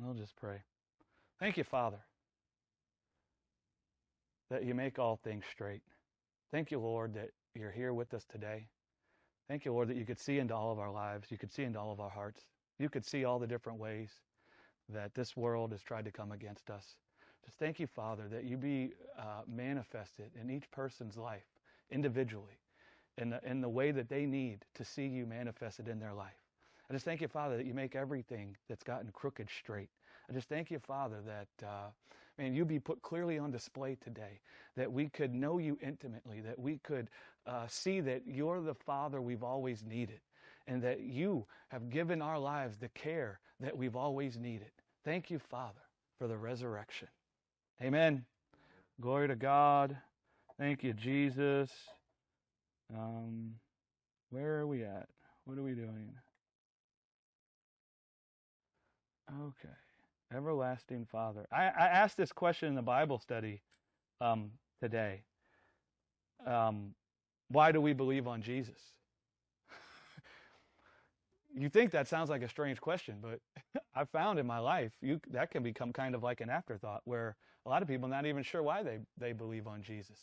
We'll just pray. Thank you, Father, that you make all things straight. Thank you, Lord, that you're here with us today. Thank you, Lord, that you could see into all of our lives. You could see into all of our hearts. You could see all the different ways that this world has tried to come against us. Just thank you, Father, that you be uh, manifested in each person's life individually in the, in the way that they need to see you manifested in their life. I just thank you, Father, that you make everything that's gotten crooked straight. I just thank you, Father, that, uh, man, you be put clearly on display today, that we could know you intimately, that we could uh, see that you're the Father we've always needed, and that you have given our lives the care that we've always needed. Thank you, Father, for the resurrection. Amen. Glory to God. Thank you, Jesus. Um, where are we at? What are we doing? Okay. Everlasting Father. I, I asked this question in the Bible study um, today. Um, why do we believe on Jesus? you think that sounds like a strange question, but I found in my life you, that can become kind of like an afterthought where a lot of people are not even sure why they, they believe on Jesus.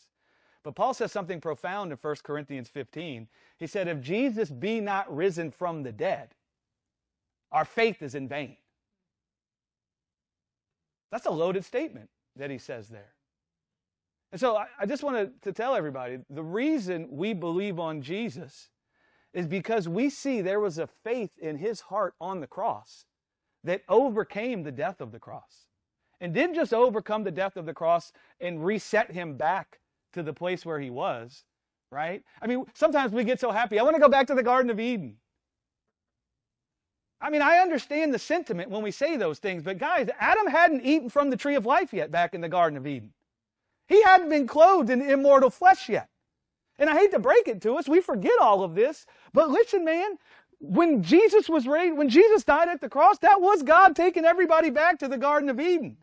But Paul says something profound in 1 Corinthians 15. He said, If Jesus be not risen from the dead, our faith is in vain. That's a loaded statement that he says there. And so I, I just wanted to tell everybody the reason we believe on Jesus is because we see there was a faith in his heart on the cross that overcame the death of the cross. And didn't just overcome the death of the cross and reset him back to the place where he was, right? I mean, sometimes we get so happy. I want to go back to the Garden of Eden. I mean, I understand the sentiment when we say those things, but guys, Adam hadn't eaten from the tree of life yet back in the Garden of Eden. He hadn't been clothed in immortal flesh yet. And I hate to break it to us, we forget all of this. But listen, man, when Jesus was raised, when Jesus died at the cross, that was God taking everybody back to the Garden of Eden.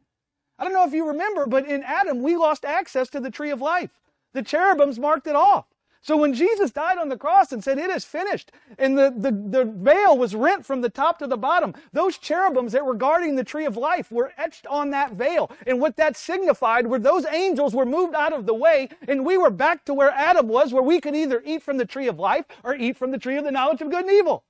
I don't know if you remember, but in Adam, we lost access to the tree of life. The cherubims marked it off. So when Jesus died on the cross and said, It is finished, and the, the, the veil was rent from the top to the bottom, those cherubims that were guarding the tree of life were etched on that veil. And what that signified were those angels were moved out of the way, and we were back to where Adam was, where we could either eat from the tree of life or eat from the tree of the knowledge of good and evil.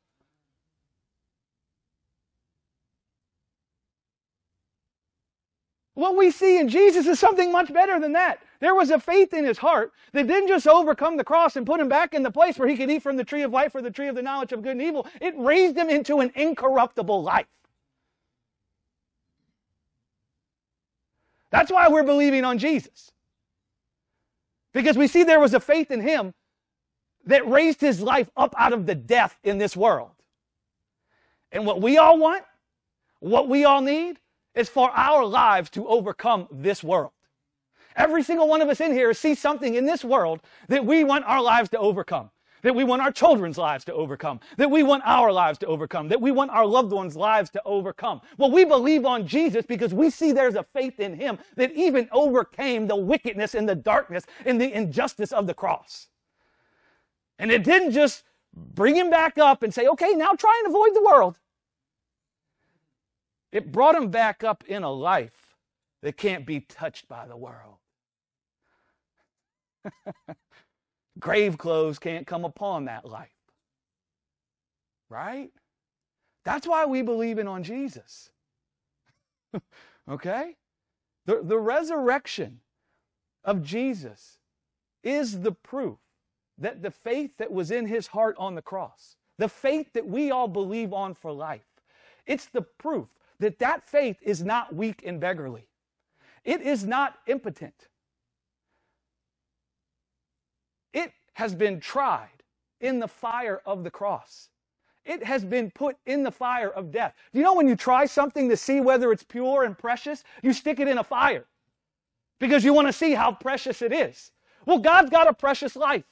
What we see in Jesus is something much better than that. There was a faith in his heart that didn't just overcome the cross and put him back in the place where he could eat from the tree of life or the tree of the knowledge of good and evil. It raised him into an incorruptible life. That's why we're believing on Jesus. Because we see there was a faith in him that raised his life up out of the death in this world. And what we all want, what we all need, is for our lives to overcome this world. Every single one of us in here sees something in this world that we want our lives to overcome, that we want our children's lives to overcome, that we want our lives to overcome, that we want our loved ones' lives to overcome. Well, we believe on Jesus because we see there's a faith in Him that even overcame the wickedness and the darkness and the injustice of the cross. And it didn't just bring Him back up and say, okay, now try and avoid the world. It brought him back up in a life that can't be touched by the world. Grave clothes can't come upon that life. Right? That's why we believe in on Jesus. okay? The, the resurrection of Jesus is the proof that the faith that was in his heart on the cross, the faith that we all believe on for life, it's the proof that that faith is not weak and beggarly. It is not impotent. It has been tried in the fire of the cross. It has been put in the fire of death. Do you know when you try something to see whether it's pure and precious, you stick it in a fire because you want to see how precious it is? Well, God's got a precious life.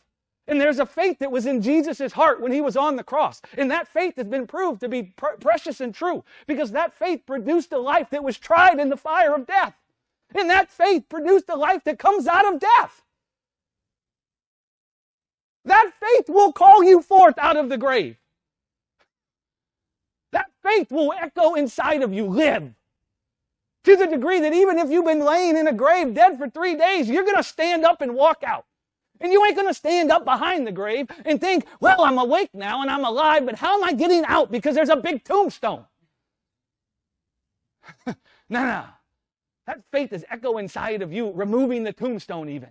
And there's a faith that was in Jesus' heart when he was on the cross. And that faith has been proved to be pr- precious and true because that faith produced a life that was tried in the fire of death. And that faith produced a life that comes out of death. That faith will call you forth out of the grave. That faith will echo inside of you live, To the degree that even if you've been laying in a grave dead for three days, you're going to stand up and walk out. And you ain't going to stand up behind the grave and think, well, I'm awake now and I'm alive, but how am I getting out? Because there's a big tombstone. no, no. That faith is echo inside of you, removing the tombstone even.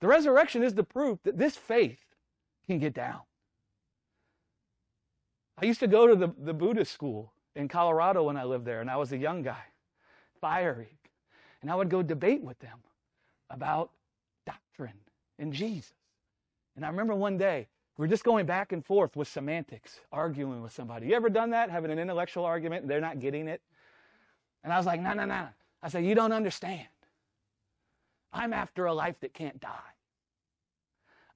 The resurrection is the proof that this faith can get down. I used to go to the, the Buddhist school in Colorado when I lived there, and I was a young guy, fiery. And I would go debate with them about doctrine and Jesus. And I remember one day, we were just going back and forth with semantics, arguing with somebody. You ever done that? Having an intellectual argument and they're not getting it? And I was like, no, no, no. I said, you don't understand. I'm after a life that can't die.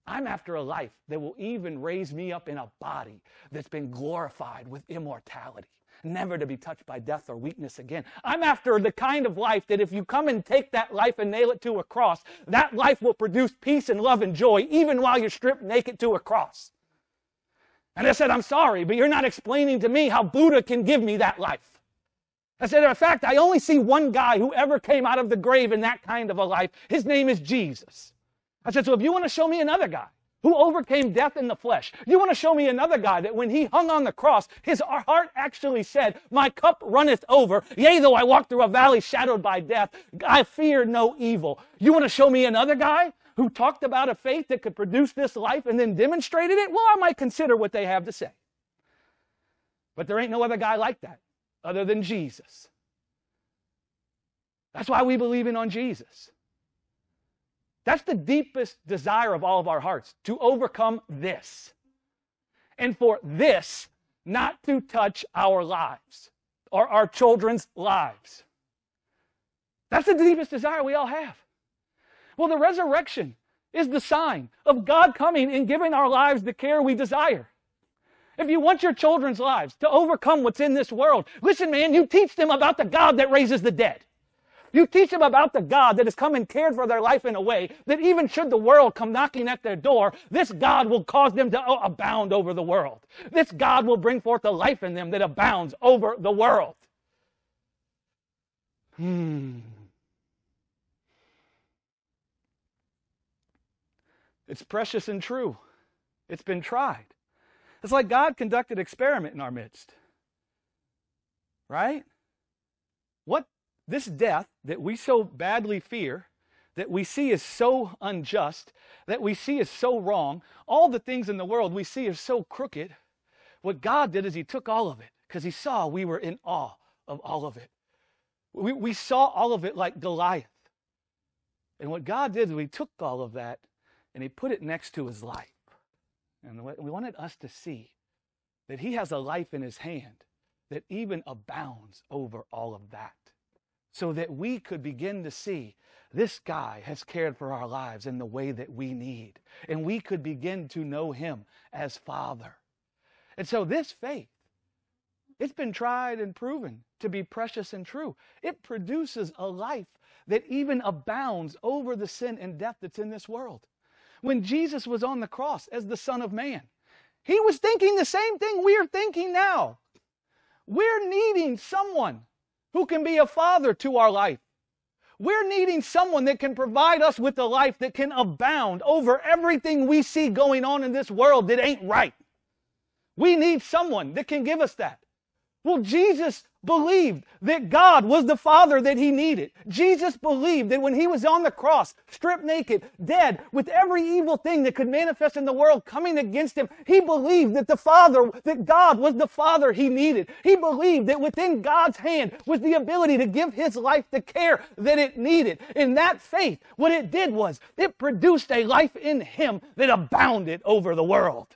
I'm after a life that will even raise me up in a body that's been glorified with immortality, never to be touched by death or weakness again. I'm after the kind of life that if you come and take that life and nail it to a cross, that life will produce peace and love and joy even while you're stripped naked to a cross. And I said, I'm sorry, but you're not explaining to me how Buddha can give me that life. I said, in fact, I only see one guy who ever came out of the grave in that kind of a life. His name is Jesus. I said, so if you want to show me another guy who overcame death in the flesh, you want to show me another guy that when he hung on the cross, his heart actually said, My cup runneth over. Yea, though I walk through a valley shadowed by death, I fear no evil. You want to show me another guy who talked about a faith that could produce this life and then demonstrated it? Well, I might consider what they have to say. But there ain't no other guy like that other than Jesus. That's why we believe in on Jesus. That's the deepest desire of all of our hearts to overcome this. And for this not to touch our lives or our children's lives. That's the deepest desire we all have. Well, the resurrection is the sign of God coming and giving our lives the care we desire. If you want your children's lives to overcome what's in this world, listen, man, you teach them about the God that raises the dead. You teach them about the God that has come and cared for their life in a way that even should the world come knocking at their door, this God will cause them to abound over the world. This God will bring forth a life in them that abounds over the world. Hmm. It's precious and true. It's been tried. It's like God conducted experiment in our midst. Right? What this death that we so badly fear, that we see as so unjust, that we see as so wrong, all the things in the world we see as so crooked, what God did is He took all of it because He saw we were in awe of all of it. We, we saw all of it like Goliath. And what God did is He took all of that and He put it next to His life. And we wanted us to see that He has a life in His hand that even abounds over all of that so that we could begin to see this guy has cared for our lives in the way that we need. And we could begin to know him as Father. And so this faith, it's been tried and proven to be precious and true. It produces a life that even abounds over the sin and death that's in this world. When Jesus was on the cross as the Son of Man, he was thinking the same thing we're thinking now. We're needing someone who can be a father to our life. We're needing someone that can provide us with a life that can abound over everything we see going on in this world that ain't right. We need someone that can give us that. Well, Jesus believed that God was the Father that he needed. Jesus believed that when he was on the cross, stripped naked, dead, with every evil thing that could manifest in the world coming against him, he believed that the Father, that God was the Father he needed. He believed that within God's hand was the ability to give his life the care that it needed. In that faith, what it did was it produced a life in him that abounded over the world.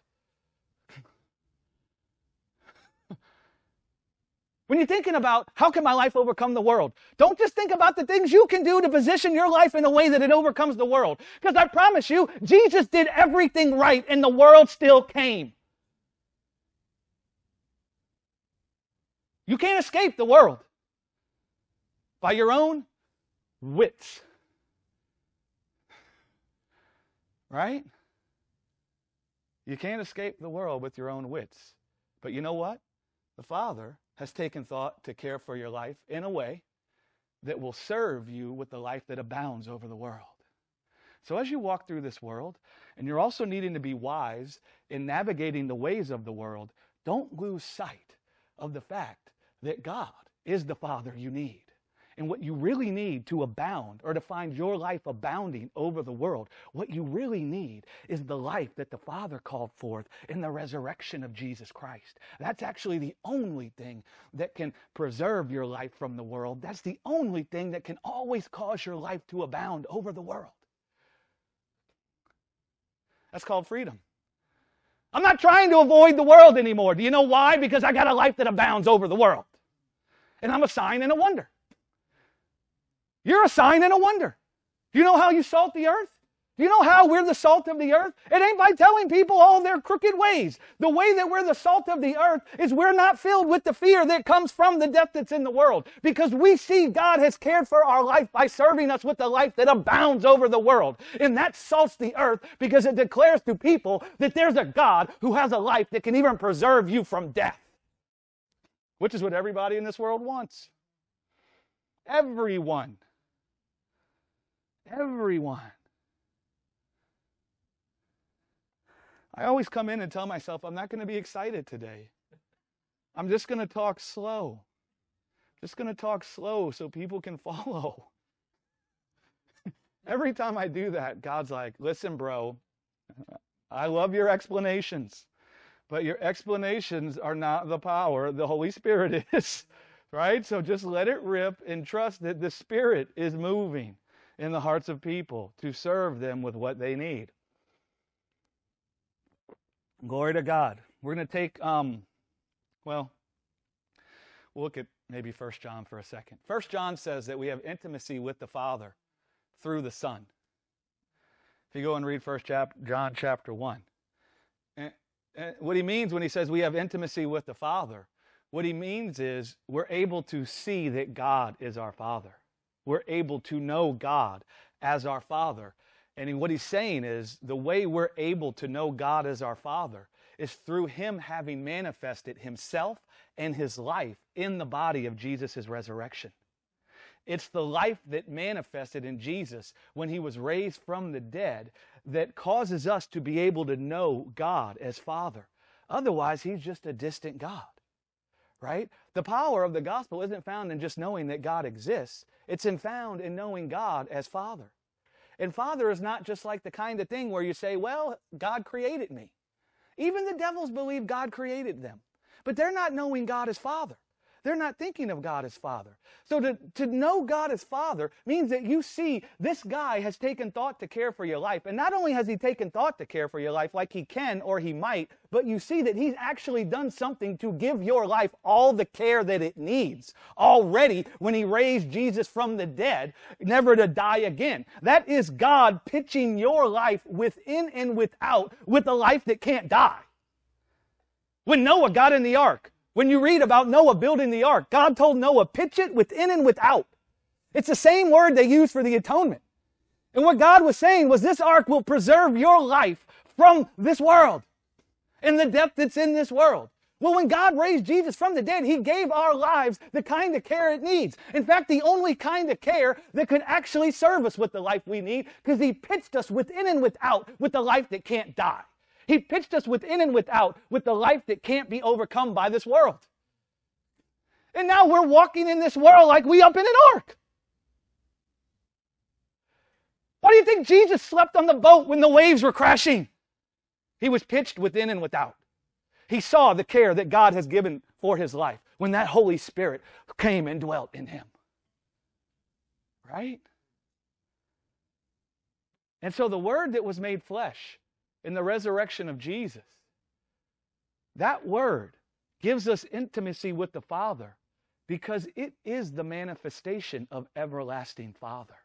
When you're thinking about how can my life overcome the world, don't just think about the things you can do to position your life in a way that it overcomes the world. Because I promise you, Jesus did everything right and the world still came. You can't escape the world by your own wits. Right? You can't escape the world with your own wits. But you know what? The Father has taken thought to care for your life in a way that will serve you with the life that abounds over the world. So, as you walk through this world, and you're also needing to be wise in navigating the ways of the world, don't lose sight of the fact that God is the Father you need. And what you really need to abound or to find your life abounding over the world, what you really need is the life that the Father called forth in the resurrection of Jesus Christ. That's actually the only thing that can preserve your life from the world. That's the only thing that can always cause your life to abound over the world. That's called freedom. I'm not trying to avoid the world anymore. Do you know why? Because I got a life that abounds over the world. And I'm a sign and a wonder. You're a sign and a wonder. Do you know how you salt the earth? Do you know how we're the salt of the earth? It ain't by telling people all their crooked ways. The way that we're the salt of the earth is we're not filled with the fear that comes from the death that's in the world. Because we see God has cared for our life by serving us with the life that abounds over the world. And that salts the earth because it declares to people that there's a God who has a life that can even preserve you from death. Which is what everybody in this world wants. Everyone. Everyone. I always come in and tell myself, I'm not going to be excited today. I'm just going to talk slow. Just going to talk slow so people can follow. Every time I do that, God's like, listen, bro, I love your explanations, but your explanations are not the power. The Holy Spirit is, right? So just let it rip and trust that the Spirit is moving in the hearts of people to serve them with what they need. Glory to God. We're going to take, um, well, we'll look at maybe First John for a second. First John says that we have intimacy with the Father through the Son. If you go and read First John chapter 1. And, and what he means when he says we have intimacy with the Father, what he means is we're able to see that God is our Father. We're able to know God as our Father. And what he's saying is the way we're able to know God as our Father is through him having manifested himself and his life in the body of Jesus' resurrection. It's the life that manifested in Jesus when he was raised from the dead that causes us to be able to know God as Father. Otherwise, he's just a distant God, right? The power of the gospel isn't found in just knowing that God exists, it's in found in knowing God as Father. And Father is not just like the kind of thing where you say, well, God created me. Even the devils believe God created them, but they're not knowing God as Father. They're not thinking of God as Father. So to, to know God as Father means that you see this guy has taken thought to care for your life. And not only has he taken thought to care for your life like he can or he might, but you see that he's actually done something to give your life all the care that it needs already when he raised Jesus from the dead, never to die again. That is God pitching your life within and without with a life that can't die. When Noah got in the ark, when you read about Noah building the ark, God told Noah, pitch it within and without. It's the same word they use for the atonement. And what God was saying was this ark will preserve your life from this world and the depth that's in this world. Well, when God raised Jesus from the dead, He gave our lives the kind of care it needs. In fact, the only kind of care that could actually serve us with the life we need, because He pitched us within and without with the life that can't die. He pitched us within and without with the life that can't be overcome by this world. And now we're walking in this world like we up in an ark. Why do you think Jesus slept on the boat when the waves were crashing? He was pitched within and without. He saw the care that God has given for his life when that Holy Spirit came and dwelt in him. Right? And so the Word that was made flesh in the resurrection of Jesus. That word gives us intimacy with the Father because it is the manifestation of everlasting Father.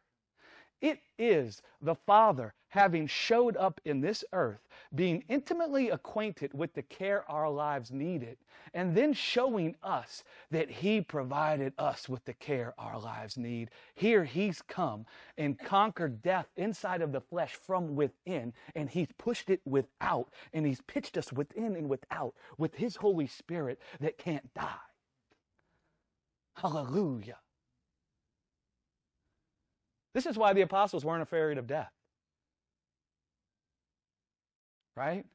It is the Father having showed up in this earth, being intimately acquainted with the care our lives needed, and then showing us that He provided us with the care our lives need. Here He's come and conquered death inside of the flesh from within, and He's pushed it without, and He's pitched us within and without with His Holy Spirit that can't die. Hallelujah. This is why the apostles weren't afraid of death. Right?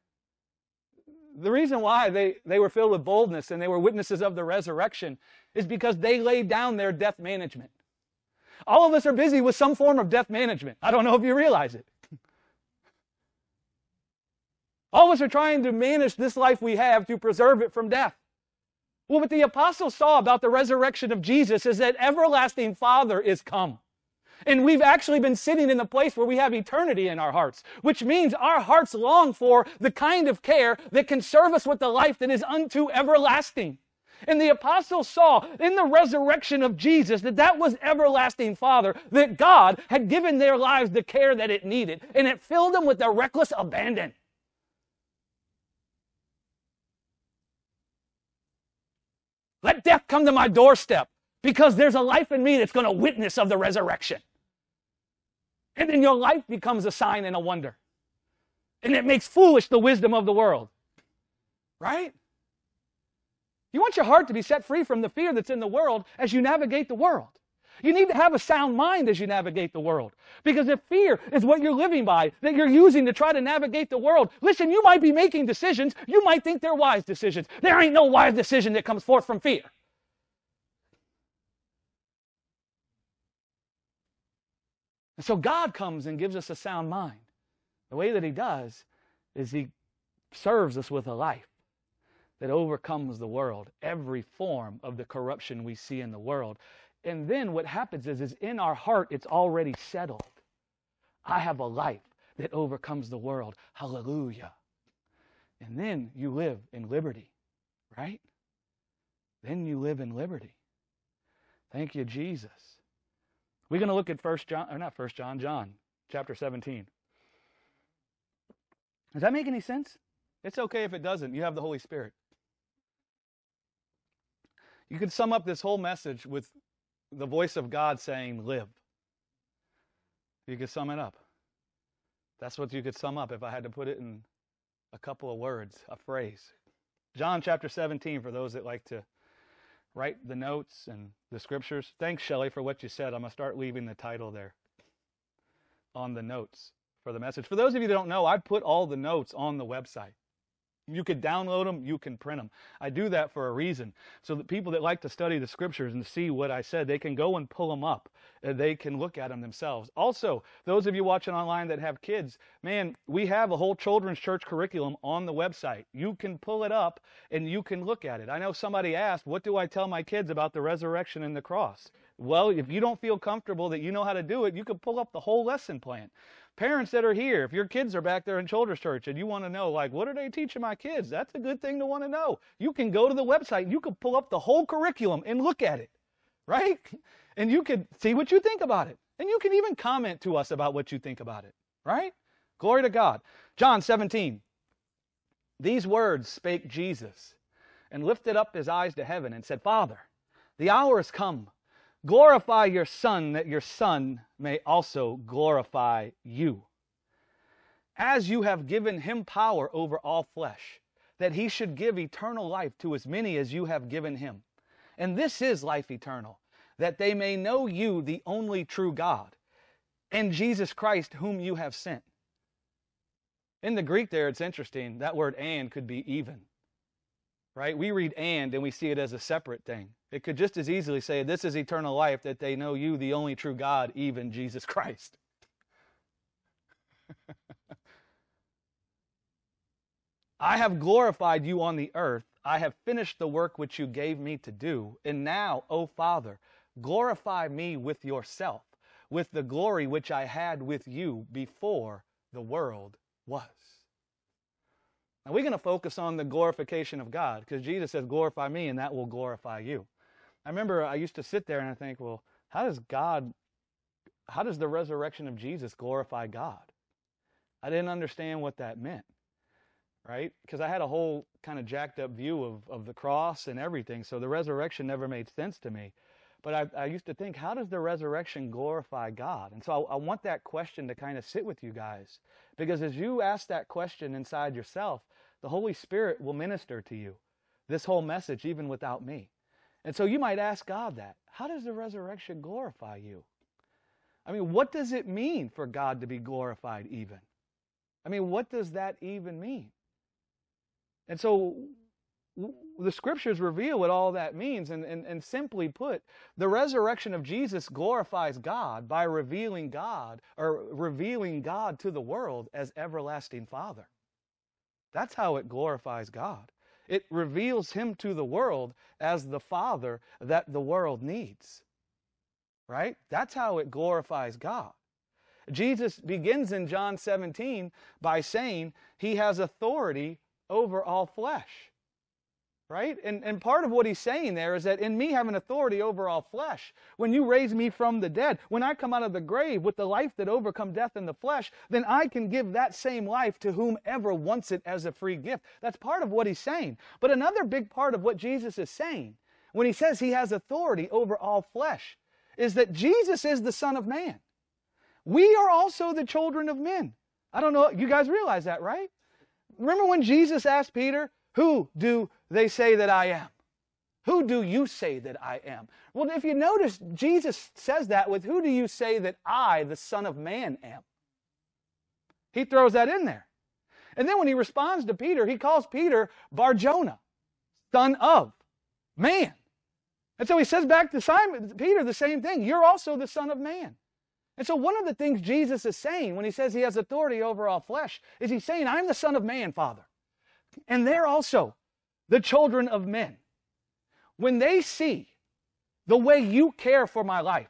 The reason why they, they were filled with boldness and they were witnesses of the resurrection is because they laid down their death management. All of us are busy with some form of death management. I don't know if you realize it. All of us are trying to manage this life we have to preserve it from death. Well, what the apostles saw about the resurrection of Jesus is that everlasting Father is come. And we've actually been sitting in the place where we have eternity in our hearts, which means our hearts long for the kind of care that can serve us with the life that is unto everlasting. And the apostles saw in the resurrection of Jesus that that was everlasting Father, that God had given their lives the care that it needed, and it filled them with a reckless abandon. Let death come to my doorstep because there's a life in me that's going to witness of the resurrection. And then your life becomes a sign and a wonder. And it makes foolish the wisdom of the world. Right? You want your heart to be set free from the fear that's in the world as you navigate the world. You need to have a sound mind as you navigate the world. Because if fear is what you're living by, that you're using to try to navigate the world, listen, you might be making decisions. You might think they're wise decisions. There ain't no wise decision that comes forth from fear. And so God comes and gives us a sound mind. The way that He does is He serves us with a life that overcomes the world, every form of the corruption we see in the world. And then what happens is, is in our heart, it's already settled. I have a life that overcomes the world. Hallelujah. And then you live in liberty, right? Then you live in liberty. Thank you, Jesus. We're going to look at First John, or not First John, John, chapter 17. Does that make any sense? It's okay if it doesn't. You have the Holy Spirit. You could sum up this whole message with the voice of God saying, Live. You could sum it up. That's what you could sum up if I had to put it in a couple of words, a phrase. John chapter 17, for those that like to write the notes and the scriptures. Thanks, Shelley, for what you said. I'm going to start leaving the title there on the notes for the message. For those of you that don't know, I put all the notes on the website. You could download them, you can print them. I do that for a reason. So that people that like to study the scriptures and see what I said, they can go and pull them up. They can look at them themselves. Also, those of you watching online that have kids, man, we have a whole children's church curriculum on the website. You can pull it up and you can look at it. I know somebody asked, What do I tell my kids about the resurrection and the cross? Well, if you don't feel comfortable that you know how to do it, you can pull up the whole lesson plan parents that are here, if your kids are back there in Children's Church and you want to know, like, what are they teaching my kids? That's a good thing to want to know. You can go to the website, you can pull up the whole curriculum and look at it, right? And you can see what you think about it. And you can even comment to us about what you think about it, right? Glory to God. John 17. These words spake Jesus and lifted up his eyes to heaven and said, Father, the hour is come Glorify your Son, that your Son may also glorify you. As you have given him power over all flesh, that he should give eternal life to as many as you have given him. And this is life eternal, that they may know you, the only true God, and Jesus Christ, whom you have sent. In the Greek, there, it's interesting. That word and could be even right? We read and and we see it as a separate thing. It could just as easily say, This is eternal life, that they know you, the only true God, even Jesus Christ. I have glorified you on the earth. I have finished the work which you gave me to do. And now, O Father, glorify me with yourself, with the glory which I had with you before the world was. We're going to focus on the glorification of God because Jesus says, glorify me and that will glorify you. I remember I used to sit there and I think, well, how does God, how does the resurrection of Jesus glorify God? I didn't understand what that meant, right? Because I had a whole kind of jacked up view of, of the cross and everything. So the resurrection never made sense to me. But I, I used to think, how does the resurrection glorify God? And so I, I want that question to kind of sit with you guys. Because as you ask that question inside yourself, the Holy Spirit will minister to you this whole message, even without me. And so you might ask God that. How does the resurrection glorify you? I mean, what does it mean for God to be glorified, even? I mean, what does that even mean? And so the scriptures reveal what all that means. And, and, and simply put, the resurrection of Jesus glorifies God by revealing God or revealing God to the world as everlasting Father. That's how it glorifies God. It reveals him to the world as the Father that the world needs. Right? That's how it glorifies God. Jesus begins in John 17 by saying he has authority over all flesh right? And, and part of what he's saying there is that in me having authority over all flesh, when you raise me from the dead, when I come out of the grave with the life that overcome death in the flesh, then I can give that same life to whomever wants it as a free gift. That's part of what he's saying. But another big part of what Jesus is saying when he says he has authority over all flesh is that Jesus is the Son of Man. We are also the children of men. I don't know, you guys realize that, right? Remember when Jesus asked Peter, Who do they say that I am? Who do you say that I am? Well, if you notice, Jesus says that with, Who do you say that I, the Son of Man, am? He throws that in there. And then when he responds to Peter, he calls Peter Barjona, son of man. And so he says back to Simon, Peter the same thing. You're also the Son of Man. And so one of the things Jesus is saying when he says he has authority over all flesh is he's saying, I'm the Son of Man, Father. And they're also the children of men, when they see the way you care for my life,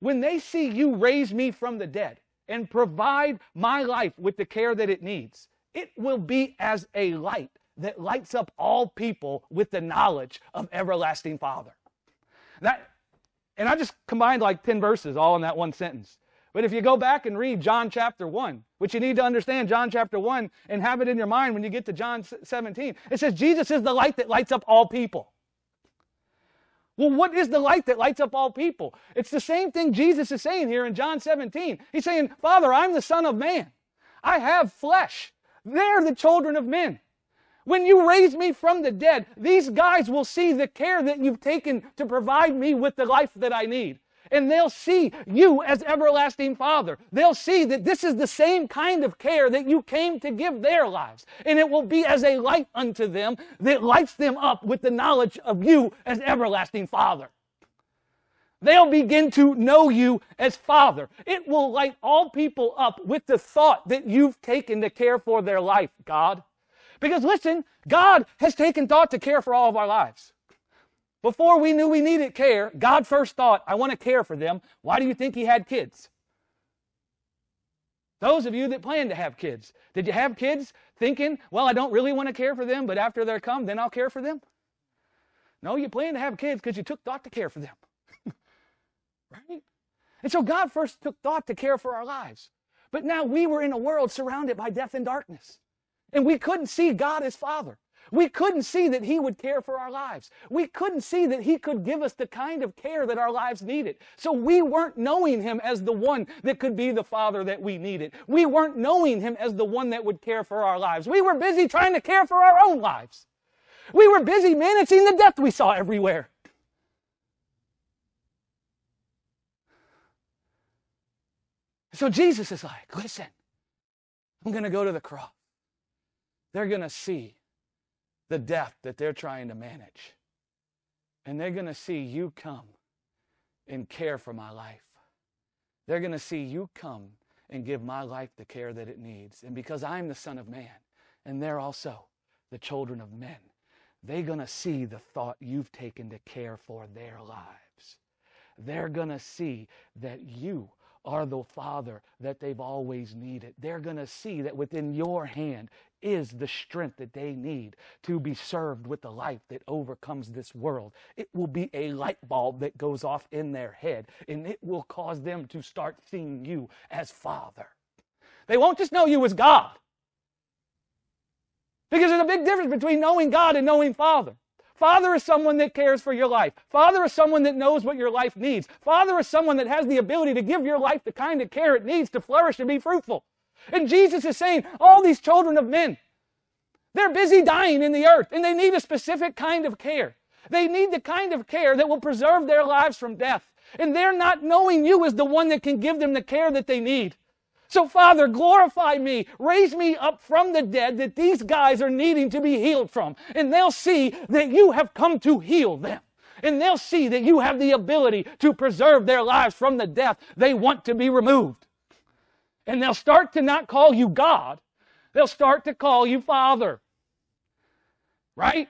when they see you raise me from the dead and provide my life with the care that it needs, it will be as a light that lights up all people with the knowledge of everlasting Father. That, and I just combined like 10 verses all in that one sentence. But if you go back and read John chapter 1, which you need to understand John chapter 1 and have it in your mind when you get to John 17, it says Jesus is the light that lights up all people. Well, what is the light that lights up all people? It's the same thing Jesus is saying here in John 17. He's saying, Father, I'm the Son of Man. I have flesh. They're the children of men. When you raise me from the dead, these guys will see the care that you've taken to provide me with the life that I need and they'll see you as everlasting Father. They'll see that this is the same kind of care that you came to give their lives. And it will be as a light unto them that lights them up with the knowledge of you as everlasting Father. They'll begin to know you as Father. It will light all people up with the thought that you've taken to care for their life, God. Because listen, God has taken thought to care for all of our lives. Before we knew we needed care, God first thought, I want to care for them. Why do you think He had kids? Those of you that plan to have kids, did you have kids thinking, well, I don't really want to care for them, but after they're come, then I'll care for them? No, you plan to have kids because you took thought to care for them. right? And so God first took thought to care for our lives. But now we were in a world surrounded by death and darkness. And we couldn't see God as Father. We couldn't see that He would care for our lives. We couldn't see that He could give us the kind of care that our lives needed. So we weren't knowing Him as the one that could be the Father that we needed. We weren't knowing Him as the one that would care for our lives. We were busy trying to care for our own lives. We were busy managing the death we saw everywhere. So Jesus is like, listen, I'm going to go to the cross. They're going to see the death that they're trying to manage. And they're going to see you come and care for my life. They're going to see you come and give my life the care that it needs. And because I'm the Son of Man, and they're also the children of men, they're going to see the thought you've taken to care for their lives. They're going to see that you are the father that they've always needed. They're going to see that within your hand is the strength that they need to be served with the life that overcomes this world. It will be a light bulb that goes off in their head, and it will cause them to start seeing you as Father. They won't just know you as God. Because there's a big difference between knowing God and knowing Father. Father is someone that cares for your life. Father is someone that knows what your life needs. Father is someone that has the ability to give your life the kind of care it needs to flourish and be fruitful. And Jesus is saying, all these children of men, they're busy dying in the earth and they need a specific kind of care. They need the kind of care that will preserve their lives from death. And they're not knowing you as the one that can give them the care that they need. So, Father, glorify me. Raise me up from the dead that these guys are needing to be healed from. And they'll see that you have come to heal them. And they'll see that you have the ability to preserve their lives from the death they want to be removed. And they'll start to not call you God, they'll start to call you Father. Right?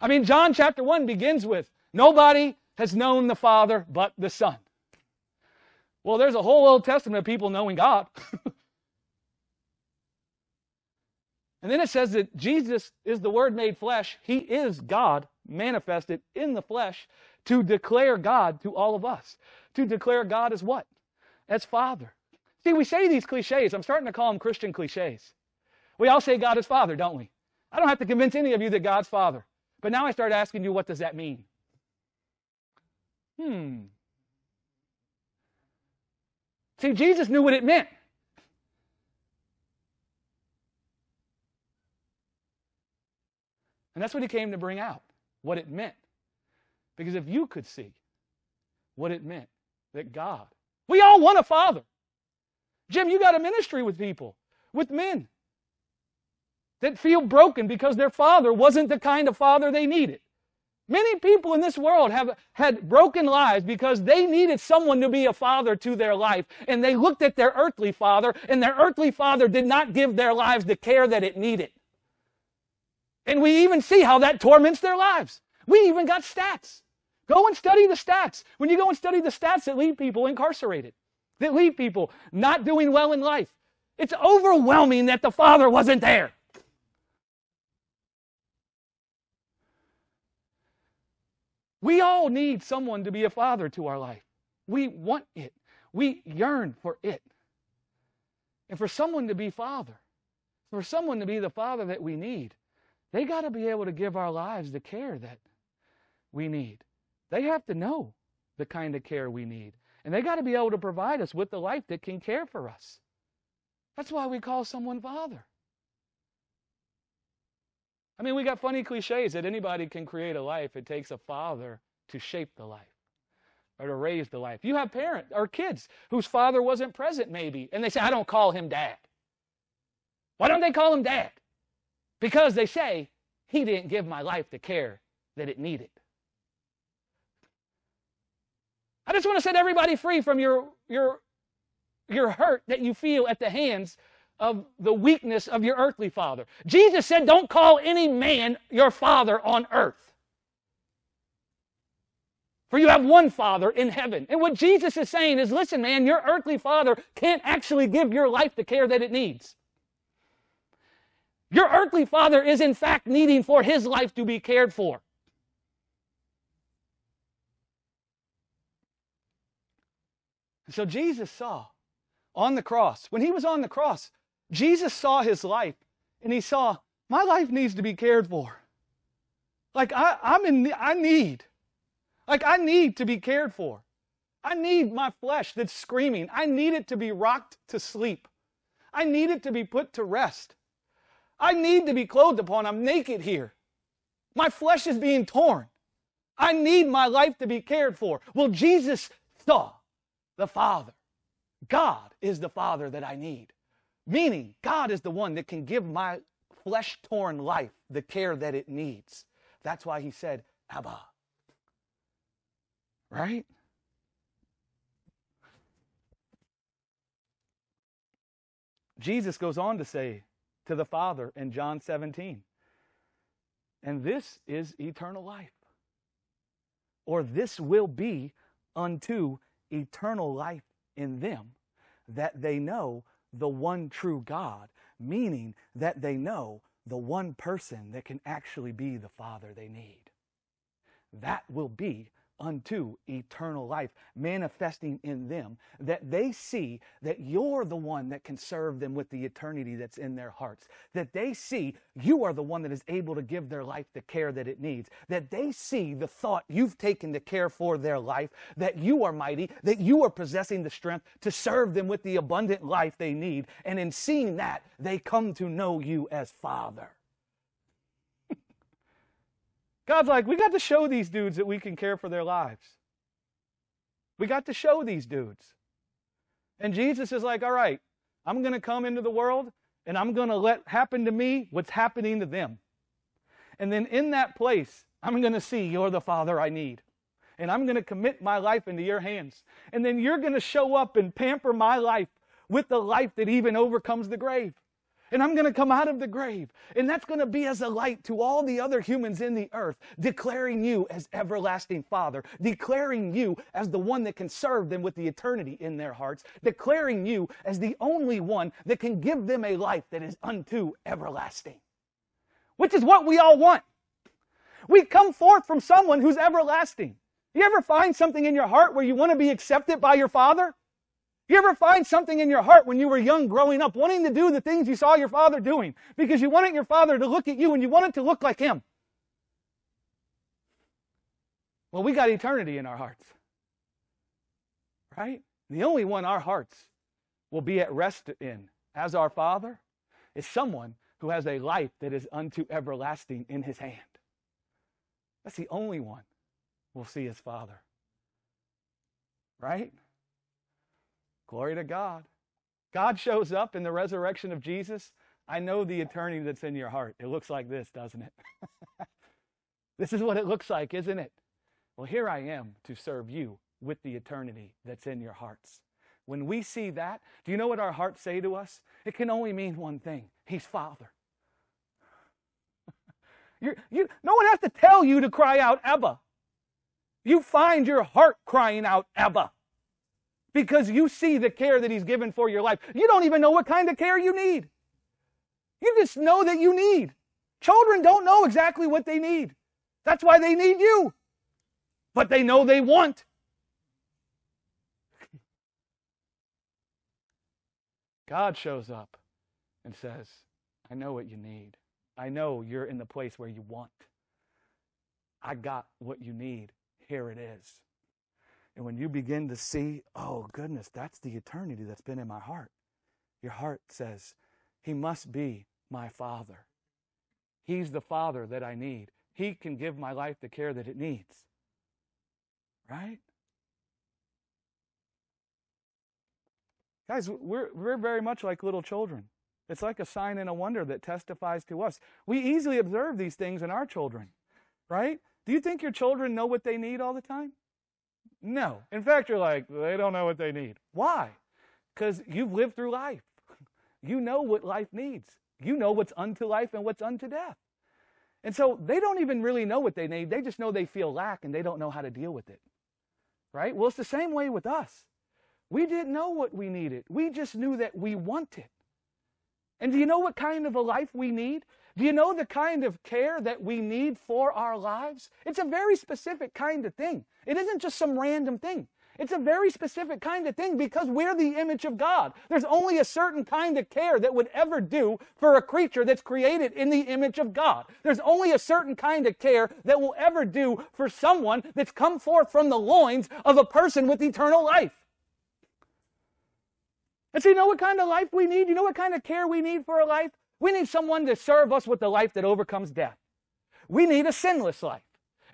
I mean, John chapter 1 begins with nobody has known the Father but the Son. Well, there's a whole Old Testament of people knowing God. and then it says that Jesus is the Word made flesh. He is God manifested in the flesh to declare God to all of us. To declare God as what? As Father. See, we say these cliches. I'm starting to call them Christian cliches. We all say God is Father, don't we? I don't have to convince any of you that God's Father. But now I start asking you, what does that mean? Hmm. See, Jesus knew what it meant. And that's what he came to bring out, what it meant. Because if you could see what it meant that God, we all want a father. Jim, you got a ministry with people, with men that feel broken because their father wasn't the kind of father they needed. Many people in this world have had broken lives because they needed someone to be a father to their life. And they looked at their earthly father, and their earthly father did not give their lives the care that it needed. And we even see how that torments their lives. We even got stats. Go and study the stats. When you go and study the stats that leave people incarcerated, that leave people not doing well in life. It's overwhelming that the Father wasn't there. We all need someone to be a father to our life. We want it. We yearn for it. And for someone to be father, for someone to be the father that we need, they got to be able to give our lives the care that we need. They have to know the kind of care we need. And they got to be able to provide us with the life that can care for us. That's why we call someone father. I mean, we got funny cliches that anybody can create a life. It takes a father to shape the life or to raise the life. You have parents or kids whose father wasn't present, maybe, and they say, I don't call him dad. Why don't they call him dad? Because they say, he didn't give my life the care that it needed. I just want to set everybody free from your, your, your hurt that you feel at the hands of the weakness of your earthly father. Jesus said, Don't call any man your father on earth. For you have one father in heaven. And what Jesus is saying is listen, man, your earthly father can't actually give your life the care that it needs. Your earthly father is, in fact, needing for his life to be cared for. And so Jesus saw on the cross, when he was on the cross, Jesus saw his life and he saw, my life needs to be cared for. Like I, I'm in, I need. Like I need to be cared for. I need my flesh that's screaming. I need it to be rocked to sleep. I need it to be put to rest. I need to be clothed upon. I'm naked here. My flesh is being torn. I need my life to be cared for. Well, Jesus saw the Father. God is the Father that I need. Meaning, God is the one that can give my flesh torn life the care that it needs. That's why he said, Abba. Right? Jesus goes on to say to the Father in John 17, and this is eternal life, or this will be unto eternal life in them that they know the one true God, meaning that they know the one person that can actually be the Father they need. That will be unto eternal life, manifesting in them, that they see that you're the one that can serve them with the eternity that's in their hearts, that they see you are the one that is able to give their life the care that it needs, that they see the thought you've taken to care for their life, that you are mighty, that you are possessing the strength to serve them with the abundant life they need, and in seeing that, they come to know you as Father. God's like, we got to show these dudes that we can care for their lives. We got to show these dudes. And Jesus is like, all right, I'm going to come into the world and I'm going to let happen to me what's happening to them. And then in that place, I'm going to see you're the Father I need. And I'm going to commit my life into your hands. And then you're going to show up and pamper my life with the life that even overcomes the grave. And I'm going to come out of the grave. And that's going to be as a light to all the other humans in the earth, declaring you as everlasting Father, declaring you as the one that can serve them with the eternity in their hearts, declaring you as the only one that can give them a life that is unto everlasting, which is what we all want. We come forth from someone who's everlasting. You ever find something in your heart where you want to be accepted by your Father? You ever find something in your heart when you were young growing up, wanting to do the things you saw your father doing because you wanted your father to look at you and you wanted to look like him? Well, we got eternity in our hearts. Right? The only one our hearts will be at rest in as our Father is someone who has a life that is unto everlasting in his hand. That's the only one we'll see his Father. Right? Glory to God. God shows up in the resurrection of Jesus. I know the eternity that's in your heart. It looks like this, doesn't it? this is what it looks like, isn't it? Well, here I am to serve you with the eternity that's in your hearts. When we see that, do you know what our hearts say to us? It can only mean one thing He's Father. you you, no one has to tell you to cry out, Abba. You find your heart crying out, Abba because you see the care that He's given for your life. You don't even know what kind of care you need. You just know that you need. Children don't know exactly what they need. That's why they need you. But they know they want. God shows up and says, I know what you need. I know you're in the place where you want. I got what you need. Here it is. And when you begin to see, oh goodness, that's the eternity that's been in my heart, your heart says, He must be my Father. He's the Father that I need. He can give my life the care that it needs. Right? Guys, we're, we're very much like little children. It's like a sign and a wonder that testifies to us. We easily observe these things in our children, right? Do you think your children know what they need all the time? No. In fact, you're like, they don't know what they need. Why? Because you've lived through life. You know what life needs. You know what's unto life and what's unto death. And so they don't even really know what they need. They just know they feel lack and they don't know how to deal with it. Right? Well, it's the same way with us. We didn't know what we needed. We just knew that we wanted. And do you know what kind of a life we need? Do you know the kind of care that we need for our lives? It's a very specific kind of thing. It isn't just some random thing. It's a very specific kind of thing because we're the image of God. There's only a certain kind of care that would ever do for a creature that's created in the image of God. There's only a certain kind of care that will ever do for someone that's come forth from the loins of a person with eternal life. And so, you know what kind of life we need? You know what kind of care we need for a life? We need someone to serve us with the life that overcomes death. We need a sinless life.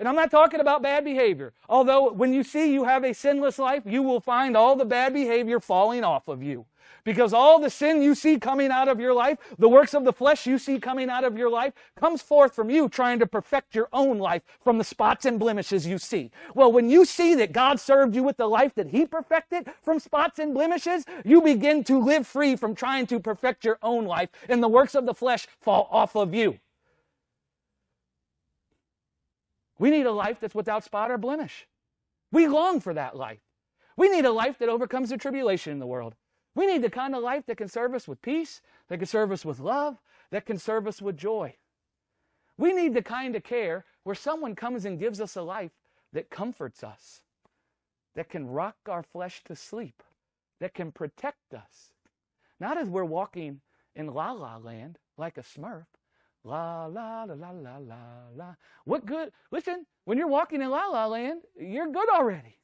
And I'm not talking about bad behavior. Although when you see you have a sinless life, you will find all the bad behavior falling off of you. Because all the sin you see coming out of your life, the works of the flesh you see coming out of your life, comes forth from you trying to perfect your own life from the spots and blemishes you see. Well, when you see that God served you with the life that He perfected from spots and blemishes, you begin to live free from trying to perfect your own life, and the works of the flesh fall off of you. We need a life that's without spot or blemish. We long for that life. We need a life that overcomes the tribulation in the world. We need the kind of life that can serve us with peace, that can serve us with love, that can serve us with joy. We need the kind of care where someone comes and gives us a life that comforts us, that can rock our flesh to sleep, that can protect us. Not as we're walking in la la land like a smurf. La la la la la la la. What good? Listen, when you're walking in la la land, you're good already.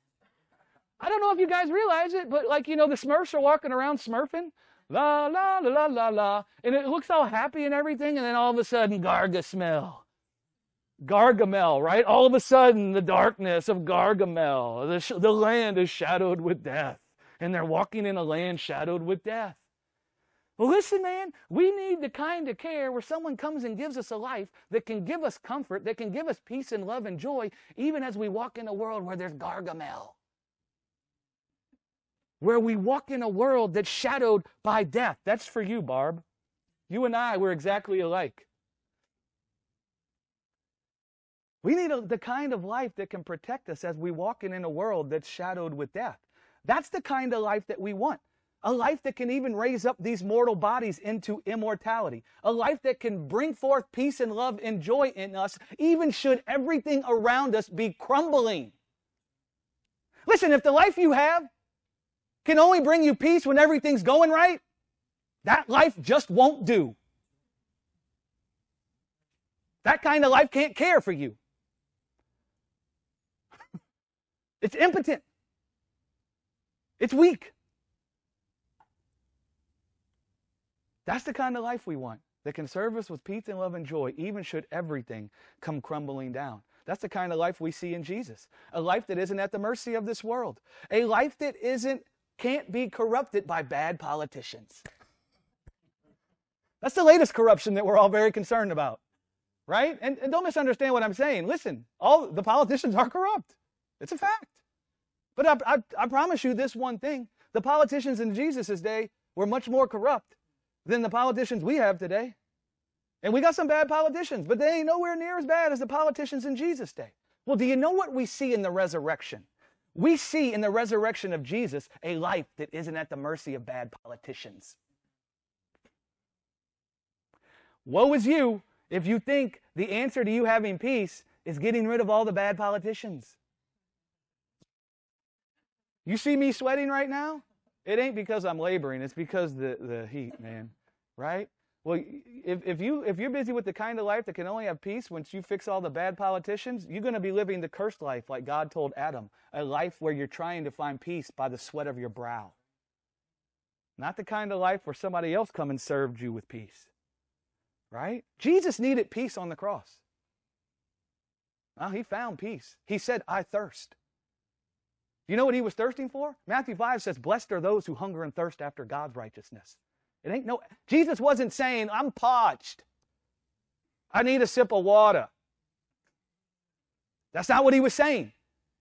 I don't know if you guys realize it, but like, you know, the Smurfs are walking around smurfing. La, la, la, la, la, la. And it looks all happy and everything. And then all of a sudden, Gargamel. Gargamel, right? All of a sudden, the darkness of Gargamel. The, sh- the land is shadowed with death. And they're walking in a land shadowed with death. Well, listen, man, we need the kind of care where someone comes and gives us a life that can give us comfort, that can give us peace and love and joy, even as we walk in a world where there's Gargamel where we walk in a world that's shadowed by death. That's for you, Barb. You and I, we're exactly alike. We need a, the kind of life that can protect us as we walk in, in a world that's shadowed with death. That's the kind of life that we want. A life that can even raise up these mortal bodies into immortality. A life that can bring forth peace and love and joy in us, even should everything around us be crumbling. Listen, if the life you have can only bring you peace when everything's going right, that life just won't do. That kind of life can't care for you. it's impotent. It's weak. That's the kind of life we want that can serve us with peace and love and joy, even should everything come crumbling down. That's the kind of life we see in Jesus. A life that isn't at the mercy of this world. A life that isn't can't be corrupted by bad politicians. That's the latest corruption that we're all very concerned about, right? And, and, don't misunderstand what I'm saying. Listen, all the politicians are corrupt. It's a fact. But I, I, I promise you this one thing: the politicians in Jesus' day were much more corrupt than the politicians we have today. And we got some bad politicians, but they ain't nowhere near as bad as the politicians in Jesus' day. Well, do you know what we see in the resurrection? We see in the resurrection of Jesus a life that isn't at the mercy of bad politicians. Woe is you if you think the answer to you having peace is getting rid of all the bad politicians. You see me sweating right now? It ain't because I'm laboring, it's because the, the heat, man. Right? Well, if, if, you, if you're busy with the kind of life that can only have peace once you fix all the bad politicians, you're going to be living the cursed life like God told Adam, a life where you're trying to find peace by the sweat of your brow. Not the kind of life where somebody else come and served you with peace. Right? Jesus needed peace on the cross. Well, he found peace. He said, I thirst. You know what he was thirsting for? Matthew 5 says, Blessed are those who hunger and thirst after God's righteousness. It ain't no, Jesus wasn't saying, I'm parched. I need a sip of water. That's not what he was saying.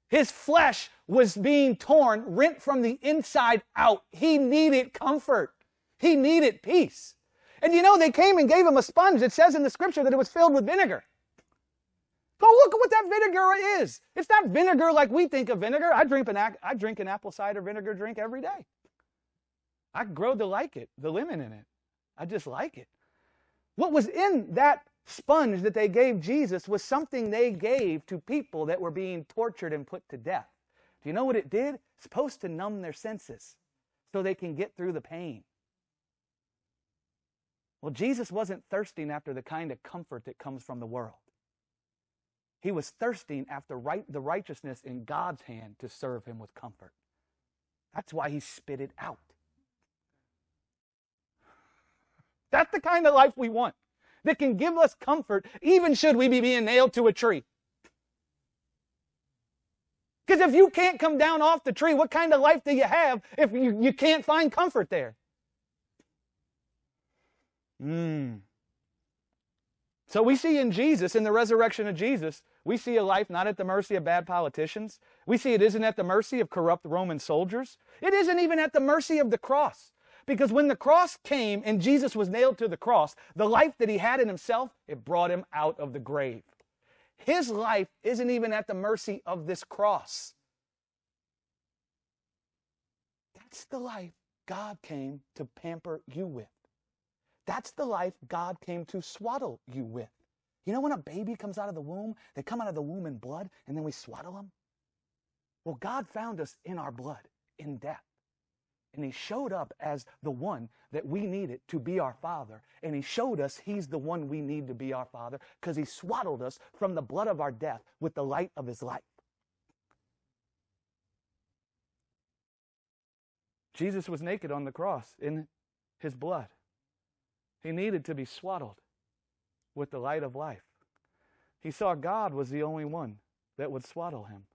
His flesh was being torn, rent from the inside out. He needed comfort. He needed peace. And you know, they came and gave him a sponge. It says in the scripture that it was filled with vinegar. Go look at what that vinegar is. It's not vinegar like we think of vinegar. I drink an, I drink an apple cider vinegar drink every day. I grow to like it, the lemon in it. I just like it. What was in that sponge that they gave Jesus was something they gave to people that were being tortured and put to death. Do you know what it did? It's supposed to numb their senses so they can get through the pain. Well, Jesus wasn't thirsting after the kind of comfort that comes from the world. He was thirsting after right, the righteousness in God's hand to serve him with comfort. That's why he spit it out. That's the kind of life we want that can give us comfort, even should we be being nailed to a tree. Because if you can't come down off the tree, what kind of life do you have if you, you can't find comfort there? Mm. So we see in Jesus, in the resurrection of Jesus, we see a life not at the mercy of bad politicians. We see it isn't at the mercy of corrupt Roman soldiers. It isn't even at the mercy of the cross. Because when the cross came and Jesus was nailed to the cross, the life that he had in himself, it brought him out of the grave. His life isn't even at the mercy of this cross. That's the life God came to pamper you with. That's the life God came to swaddle you with. You know when a baby comes out of the womb, they come out of the womb in blood and then we swaddle them? Well, God found us in our blood, in death. And he showed up as the one that we needed to be our father. And he showed us he's the one we need to be our father because he swaddled us from the blood of our death with the light of his life. Jesus was naked on the cross in his blood. He needed to be swaddled with the light of life. He saw God was the only one that would swaddle him.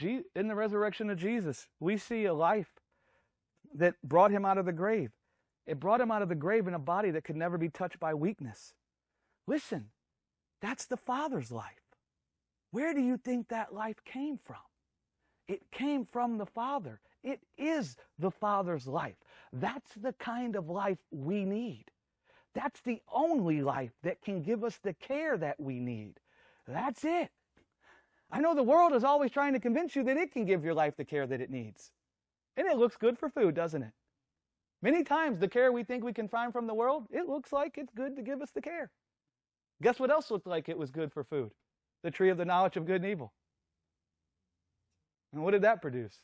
In the resurrection of Jesus, we see a life that brought him out of the grave. It brought him out of the grave in a body that could never be touched by weakness. Listen, that's the Father's life. Where do you think that life came from? It came from the Father. It is the Father's life. That's the kind of life we need. That's the only life that can give us the care that we need. That's it. I know the world is always trying to convince you that it can give your life the care that it needs. And it looks good for food, doesn't it? Many times the care we think we can find from the world, it looks like it's good to give us the care. Guess what else looked like it was good for food? the tree of the knowledge of good and evil. And what did that produce?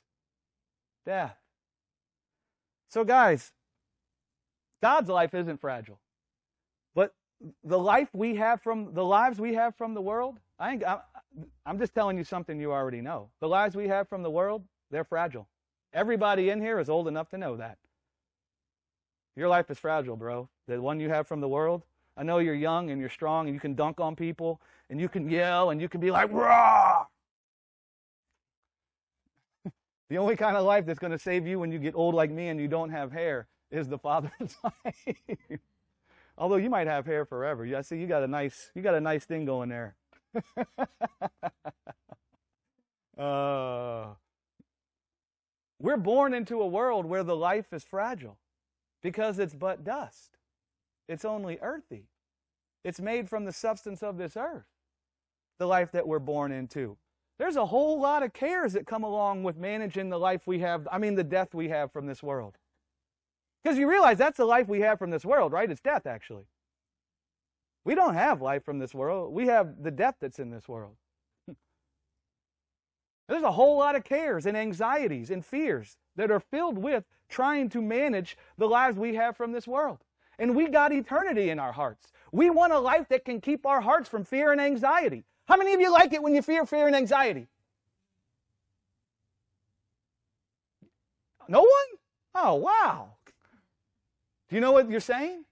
Death. So, guys, God's life isn't fragile. But the life we have from the lives we have from the world, I ain't, I'm just telling you something you already know. The lives we have from the world, they're fragile. Everybody in here is old enough to know that. Your life is fragile, bro. The one you have from the world, I know you're young and you're strong and you can dunk on people and you can yell and you can be like, rah! the only kind of life that's going to save you when you get old like me and you don't have hair is the Father's life. Although you might have hair forever. Yeah, see, you got a nice, you got a nice thing going there. uh, we're born into a world where the life is fragile because it's but dust. It's only earthy. It's made from the substance of this earth, the life that we're born into. There's a whole lot of cares that come along with managing the life we have, I mean, the death we have from this world. Because you realize that's the life we have from this world, right? It's death, actually. We don't have life from this world. We have the death that's in this world. There's a whole lot of cares and anxieties and fears that are filled with trying to manage the lives we have from this world and we got eternity in our hearts. We want a life that can keep our hearts from fear and anxiety. How many of you like it when you fear fear and anxiety? No one? Oh, wow. Do you know what you're saying?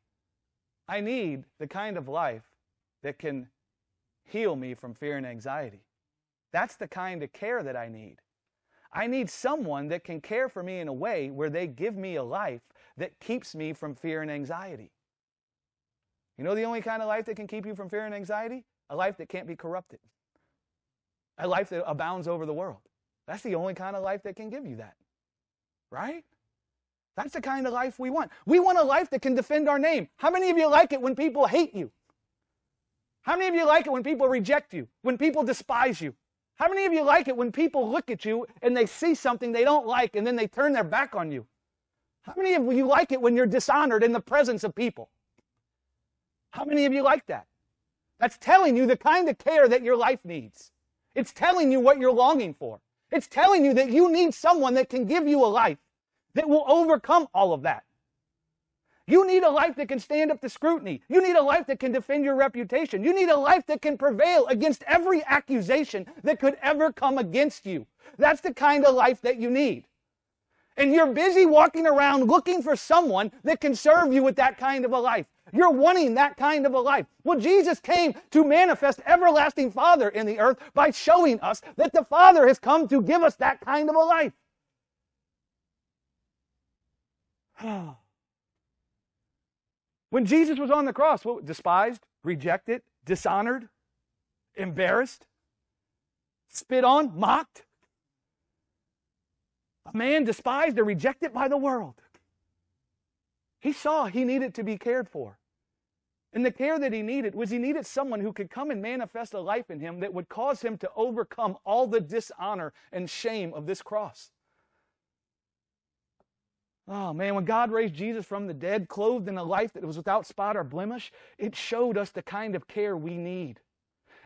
I need the kind of life that can heal me from fear and anxiety. That's the kind of care that I need. I need someone that can care for me in a way where they give me a life that keeps me from fear and anxiety. You know the only kind of life that can keep you from fear and anxiety? A life that can't be corrupted. A life that abounds over the world. That's the only kind of life that can give you that. Right? That's the kind of life we want. We want a life that can defend our name. How many of you like it when people hate you? How many of you like it when people reject you? When people despise you? How many of you like it when people look at you and they see something they don't like and then they turn their back on you? How many of you like it when you're dishonored in the presence of people? How many of you like that? That's telling you the kind of care that your life needs. It's telling you what you're longing for. It's telling you that you need someone that can give you a life that will overcome all of that. You need a life that can stand up to scrutiny. You need a life that can defend your reputation. You need a life that can prevail against every accusation that could ever come against you. That's the kind of life that you need. And you're busy walking around looking for someone that can serve you with that kind of a life. You're wanting that kind of a life. Well, Jesus came to manifest everlasting Father in the earth by showing us that the Father has come to give us that kind of a life. When Jesus was on the cross, what, despised, rejected, dishonored, embarrassed, spit on, mocked. A man despised or rejected by the world. He saw he needed to be cared for. And the care that he needed was he needed someone who could come and manifest a life in him that would cause him to overcome all the dishonor and shame of this cross. Oh man, when God raised Jesus from the dead, clothed in a life that was without spot or blemish, it showed us the kind of care we need.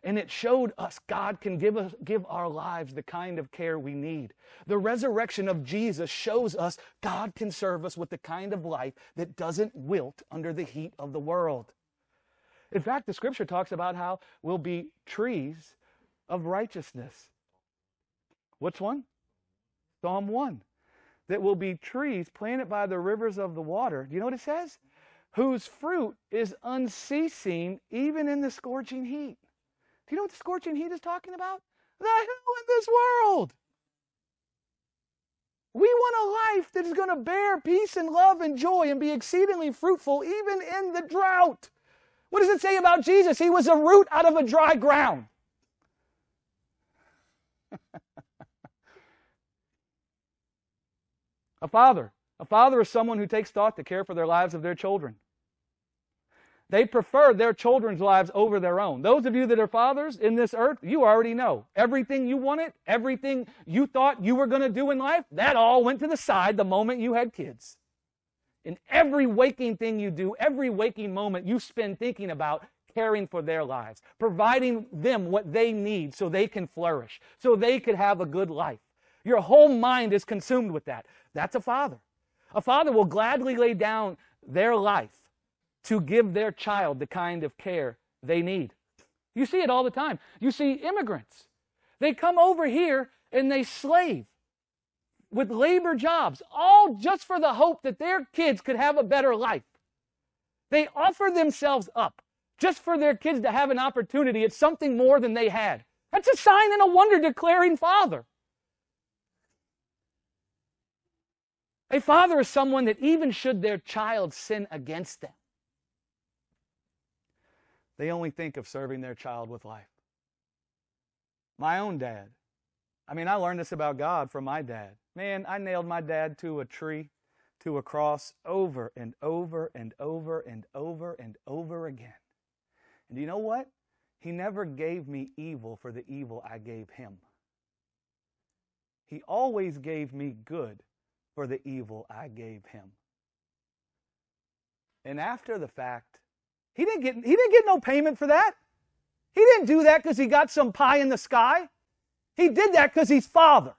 And it showed us God can give us give our lives the kind of care we need. The resurrection of Jesus shows us God can serve us with the kind of life that doesn't wilt under the heat of the world. In fact, the scripture talks about how we'll be trees of righteousness. What's one? Psalm 1 that will be trees planted by the rivers of the water. Do you know what it says? Whose fruit is unceasing even in the scorching heat. Do you know what the scorching heat is talking about? The hell in this world. We want a life that is going to bear peace and love and joy and be exceedingly fruitful even in the drought. What does it say about Jesus? He was a root out of a dry ground. A father. A father is someone who takes thought to care for their lives of their children. They prefer their children's lives over their own. Those of you that are fathers in this earth, you already know. Everything you wanted, everything you thought you were going to do in life, that all went to the side the moment you had kids. In every waking thing you do, every waking moment you spend thinking about caring for their lives, providing them what they need so they can flourish, so they could have a good life. Your whole mind is consumed with that. That's a father. A father will gladly lay down their life to give their child the kind of care they need. You see it all the time. You see immigrants. They come over here and they slave with labor jobs, all just for the hope that their kids could have a better life. They offer themselves up just for their kids to have an opportunity at something more than they had. That's a sign and a wonder declaring father. A father is someone that even should their child sin against them, they only think of serving their child with life. My own dad. I mean, I learned this about God from my dad. Man, I nailed my dad to a tree, to a cross over and over and over and over and over again. And you know what? He never gave me evil for the evil I gave him. He always gave me good for the evil I gave him. And after the fact, he didn't get, he didn't get no payment for that. He didn't do that because he got some pie in the sky. He did that because he's father.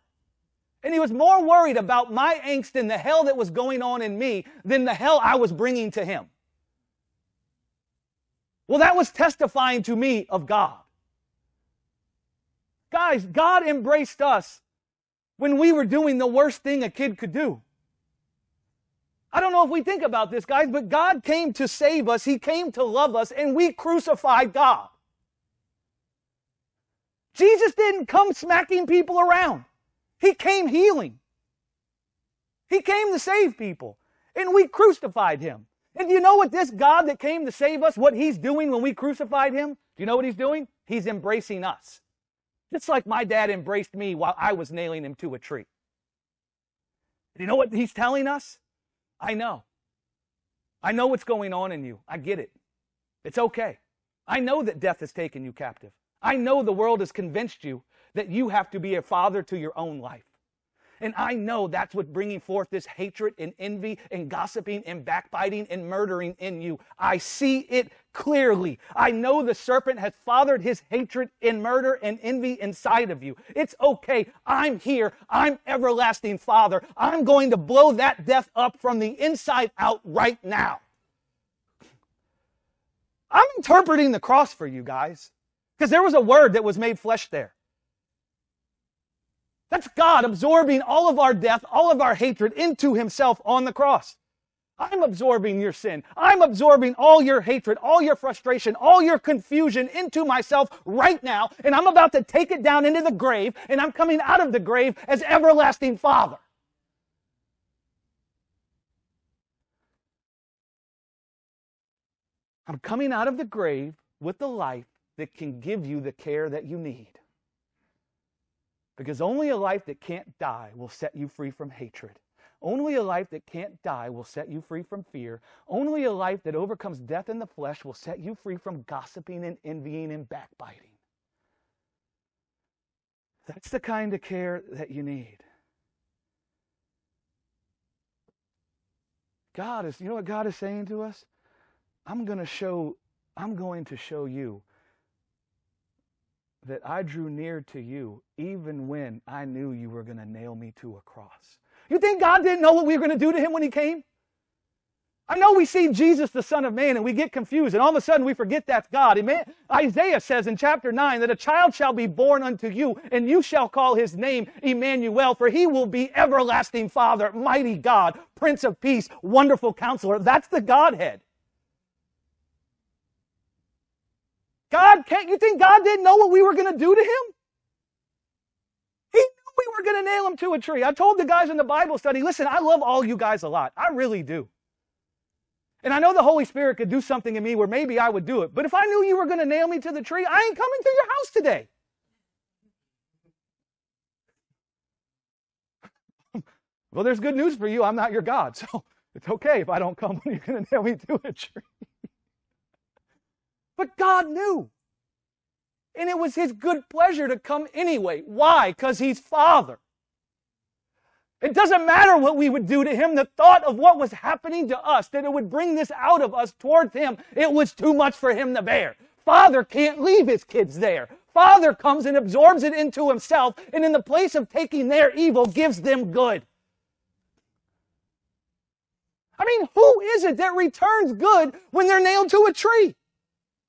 And he was more worried about my angst and the hell that was going on in me than the hell I was bringing to him. Well, that was testifying to me of God. Guys, God embraced us when we were doing the worst thing a kid could do. I don't know if we think about this, guys, but God came to save us. He came to love us, and we crucified God. Jesus didn't come smacking people around. He came healing. He came to save people, and we crucified him. And do you know what this God that came to save us, what he's doing when we crucified him? Do you know what he's doing? He's embracing us. Just like my dad embraced me while I was nailing him to a tree. You know what he's telling us? I know. I know what's going on in you. I get it. It's okay. I know that death has taken you captive. I know the world has convinced you that you have to be a father to your own life. And I know that's what's bringing forth this hatred and envy and gossiping and backbiting and murdering in you. I see it clearly. I know the serpent has fathered his hatred and murder and envy inside of you. It's okay. I'm here. I'm everlasting Father. I'm going to blow that death up from the inside out right now. I'm interpreting the cross for you guys because there was a word that was made flesh there. That's God absorbing all of our death, all of our hatred into himself on the cross. I'm absorbing your sin. I'm absorbing all your hatred, all your frustration, all your confusion into myself right now, and I'm about to take it down into the grave, and I'm coming out of the grave as everlasting Father. I'm coming out of the grave with the life that can give you the care that you need. Because only a life that can't die will set you free from hatred. Only a life that can't die will set you free from fear. Only a life that overcomes death in the flesh will set you free from gossiping and envying and backbiting. That's the kind of care that you need. God is, you know what God is saying to us? I'm going to show, I'm going to show you that I drew near to you even when I knew you were going to nail me to a cross. You think God didn't know what we were going to do to him when he came? I know we see Jesus, the Son of Man, and we get confused, and all of a sudden we forget that's God. Amen? Isaiah says in chapter 9 that a child shall be born unto you, and you shall call his name Emmanuel, for he will be everlasting Father, mighty God, Prince of Peace, wonderful counselor. That's the Godhead. God can't, you think God didn't know what we were going to do to him? We were going to nail him to a tree. I told the guys in the Bible study, listen, I love all you guys a lot. I really do. And I know the Holy Spirit could do something in me where maybe I would do it. But if I knew you were going to nail me to the tree, I ain't coming to your house today. well, there's good news for you. I'm not your God. So it's okay if I don't come when you're going to nail me to a tree. But God knew. And it was His good pleasure to come anyway. Why? Because He's Father. It doesn't matter what we would do to Him. The thought of what was happening to us, that it would bring this out of us towards Him, it was too much for Him to bear. Father can't leave His kids there. Father comes and absorbs it into Himself, and in the place of taking their evil, gives them good. I mean, who is it that returns good when they're nailed to a tree?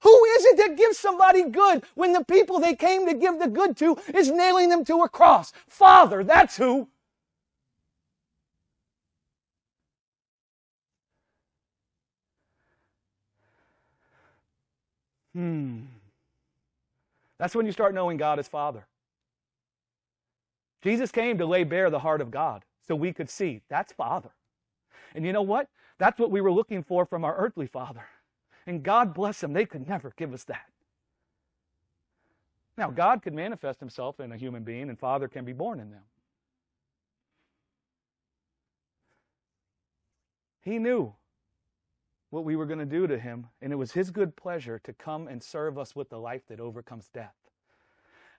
Who is it that gives somebody good when the people they came to give the good to is nailing them to a cross? Father, that's who. Hmm. That's when you start knowing God as Father. Jesus came to lay bare the heart of God so we could see that's Father. And you know what? That's what we were looking for from our earthly Father. And God bless them, they could never give us that. Now, God could manifest himself in a human being, and Father can be born in them. He knew what we were going to do to him, and it was his good pleasure to come and serve us with the life that overcomes death.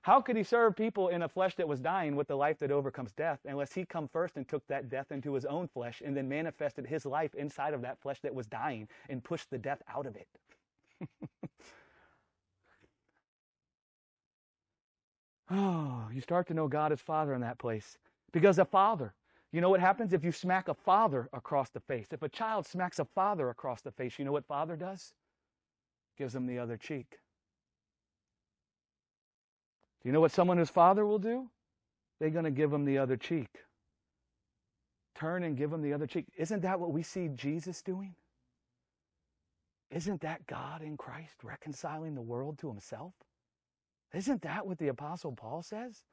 How could he serve people in a flesh that was dying with the life that overcomes death unless he come first and took that death into his own flesh and then manifested his life inside of that flesh that was dying and pushed the death out of it? oh, you start to know God as Father in that place. Because a father, you know what happens if you smack a father across the face? If a child smacks a father across the face, you know what father does? Gives them the other cheek. Do you know what someone whose father will do? They're going to give him the other cheek. Turn and give him the other cheek. Isn't that what we see Jesus doing? Isn't that God in Christ reconciling the world to himself? Isn't that what the Apostle Paul says?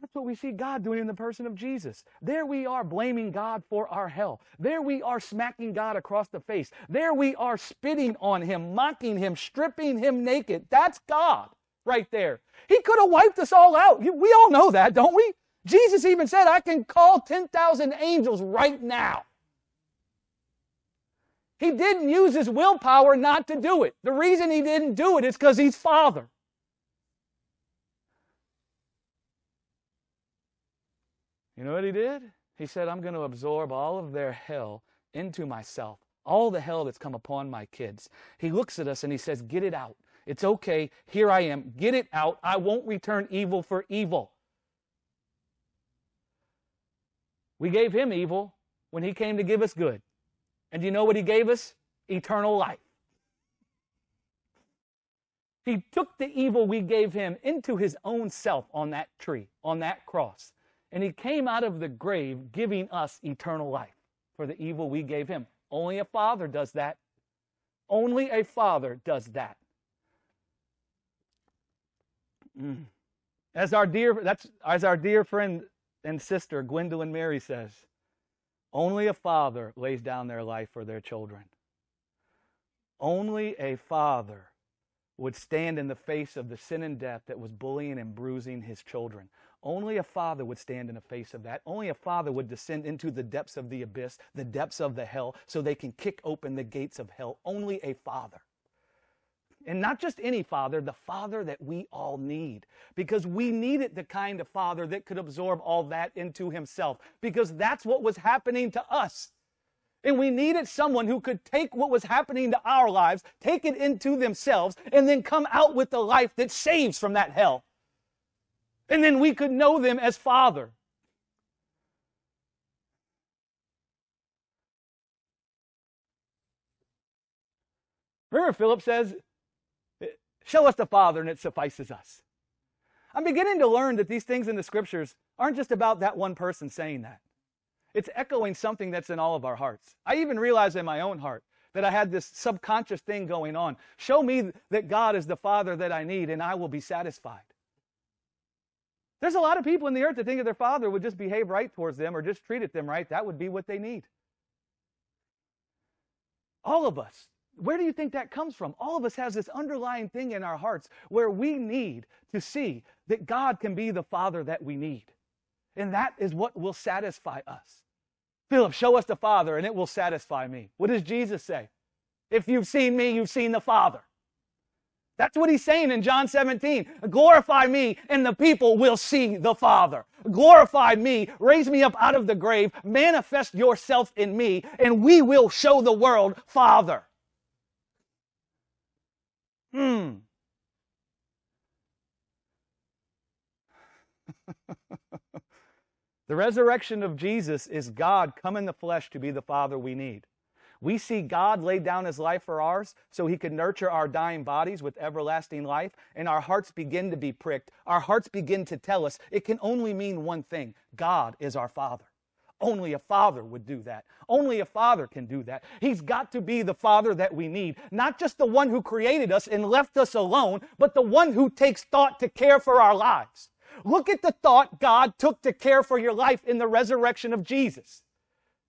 That's what we see God doing in the person of Jesus. There we are blaming God for our hell. There we are smacking God across the face. There we are spitting on him, mocking him, stripping him naked. That's God right there. He could have wiped us all out. We all know that, don't we? Jesus even said, I can call 10,000 angels right now. He didn't use his willpower not to do it. The reason he didn't do it is because he's Father. You know what he did? He said, I'm going to absorb all of their hell into myself, all the hell that's come upon my kids. He looks at us and he says, Get it out. It's okay. Here I am. Get it out. I won't return evil for evil. We gave him evil when he came to give us good. And do you know what he gave us? Eternal life. He took the evil we gave him into his own self on that tree, on that cross. And he came out of the grave giving us eternal life for the evil we gave him. Only a father does that. Only a father does that. As our dear that's as our dear friend and sister Gwendolyn Mary says, only a father lays down their life for their children. Only a father would stand in the face of the sin and death that was bullying and bruising his children. Only a father would stand in the face of that. Only a father would descend into the depths of the abyss, the depths of the hell, so they can kick open the gates of hell. Only a father. And not just any father, the father that we all need. Because we needed the kind of father that could absorb all that into himself. Because that's what was happening to us. And we needed someone who could take what was happening to our lives, take it into themselves, and then come out with the life that saves from that hell. And then we could know them as Father. Remember, Philip says, Show us the Father, and it suffices us. I'm beginning to learn that these things in the scriptures aren't just about that one person saying that. It's echoing something that's in all of our hearts. I even realized in my own heart that I had this subconscious thing going on. Show me that God is the Father that I need, and I will be satisfied. There's a lot of people in the earth that think if their father would just behave right towards them or just treated them right, that would be what they need. All of us. Where do you think that comes from? All of us has this underlying thing in our hearts where we need to see that God can be the father that we need. And that is what will satisfy us. Philip, show us the Father and it will satisfy me. What does Jesus say? If you've seen me, you've seen the Father. That's what he's saying in John 17. Glorify me, and the people will see the Father. Glorify me, raise me up out of the grave, manifest yourself in me, and we will show the world Father. Hmm. the resurrection of Jesus is God come in the flesh to be the Father we need. We see God lay down his life for ours so he could nurture our dying bodies with everlasting life, and our hearts begin to be pricked. Our hearts begin to tell us it can only mean one thing God is our Father. Only a father would do that. Only a father can do that. He's got to be the father that we need. Not just the one who created us and left us alone, but the one who takes thought to care for our lives. Look at the thought God took to care for your life in the resurrection of Jesus.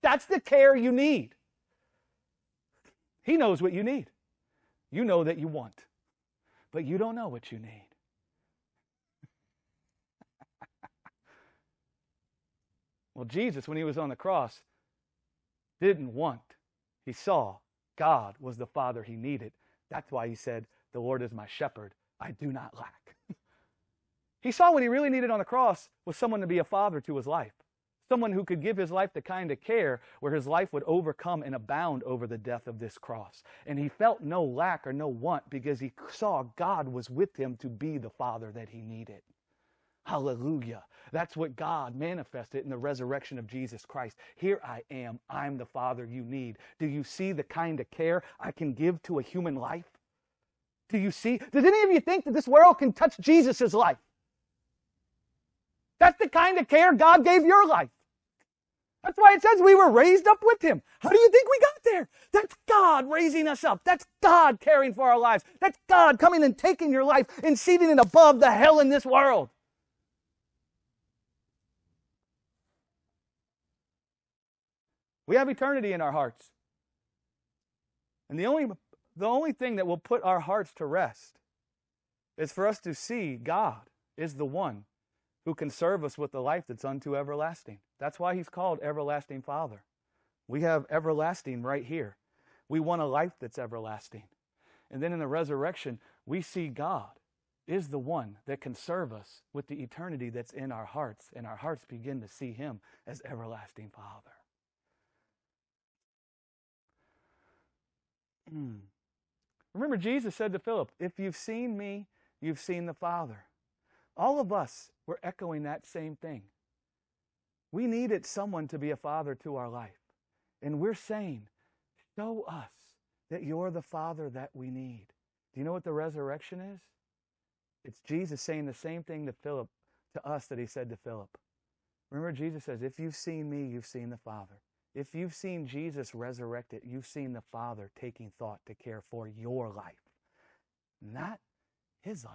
That's the care you need. He knows what you need. You know that you want, but you don't know what you need. Well, Jesus, when he was on the cross, didn't want. He saw God was the Father he needed. That's why he said, The Lord is my shepherd. I do not lack. he saw what he really needed on the cross was someone to be a father to his life someone who could give his life the kind of care where his life would overcome and abound over the death of this cross. And he felt no lack or no want because he saw God was with him to be the father that he needed. Hallelujah. That's what God manifested in the resurrection of Jesus Christ. Here I am. I'm the father you need. Do you see the kind of care I can give to a human life? Do you see? Does any of you think that this world can touch Jesus' life? That's the kind of care God gave your life. That's why it says we were raised up with him. How do you think we got there? That's God raising us up. That's God caring for our lives. That's God coming and taking your life and seating it above the hell in this world. We have eternity in our hearts. And the only, the only thing that will put our hearts to rest is for us to see God is the one who can serve us with the life that's unto everlasting. That's why he's called Everlasting Father. We have everlasting right here. We want a life that's everlasting. And then in the resurrection, we see God is the one that can serve us with the eternity that's in our hearts, and our hearts begin to see him as everlasting Father. Mm. Remember, Jesus said to Philip, If you've seen me, you've seen the Father. All of us were echoing that same thing. We needed someone to be a father to our life. And we're saying, show us that you're the father that we need. Do you know what the resurrection is? It's Jesus saying the same thing to Philip, to us that he said to Philip. Remember, Jesus says, if you've seen me, you've seen the Father. If you've seen Jesus resurrected, you've seen the Father taking thought to care for your life, not his life,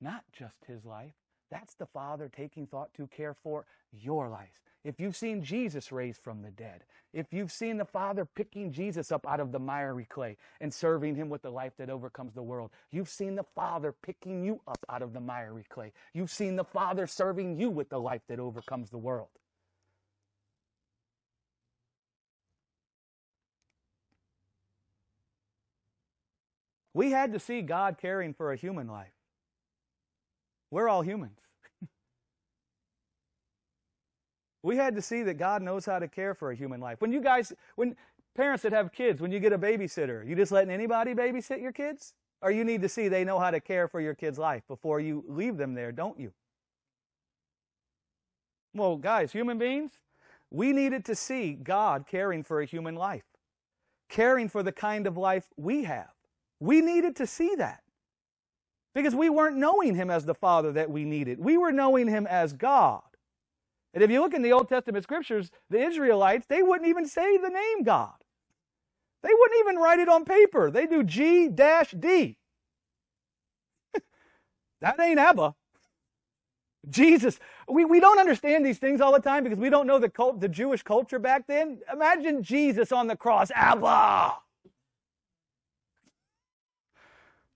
not just his life, That's the Father taking thought to care for your life. If you've seen Jesus raised from the dead, if you've seen the Father picking Jesus up out of the miry clay and serving him with the life that overcomes the world, you've seen the Father picking you up out of the miry clay. You've seen the Father serving you with the life that overcomes the world. We had to see God caring for a human life. We're all humans. we had to see that God knows how to care for a human life. When you guys, when parents that have kids, when you get a babysitter, you just letting anybody babysit your kids? Or you need to see they know how to care for your kid's life before you leave them there, don't you? Well, guys, human beings, we needed to see God caring for a human life, caring for the kind of life we have. We needed to see that because we weren't knowing Him as the Father that we needed. We were knowing Him as God. And if you look in the Old Testament scriptures, the Israelites, they wouldn't even say the name God. They wouldn't even write it on paper. They do G dash D. that ain't Abba. Jesus. We, we don't understand these things all the time because we don't know the, cult, the Jewish culture back then. Imagine Jesus on the cross. Abba.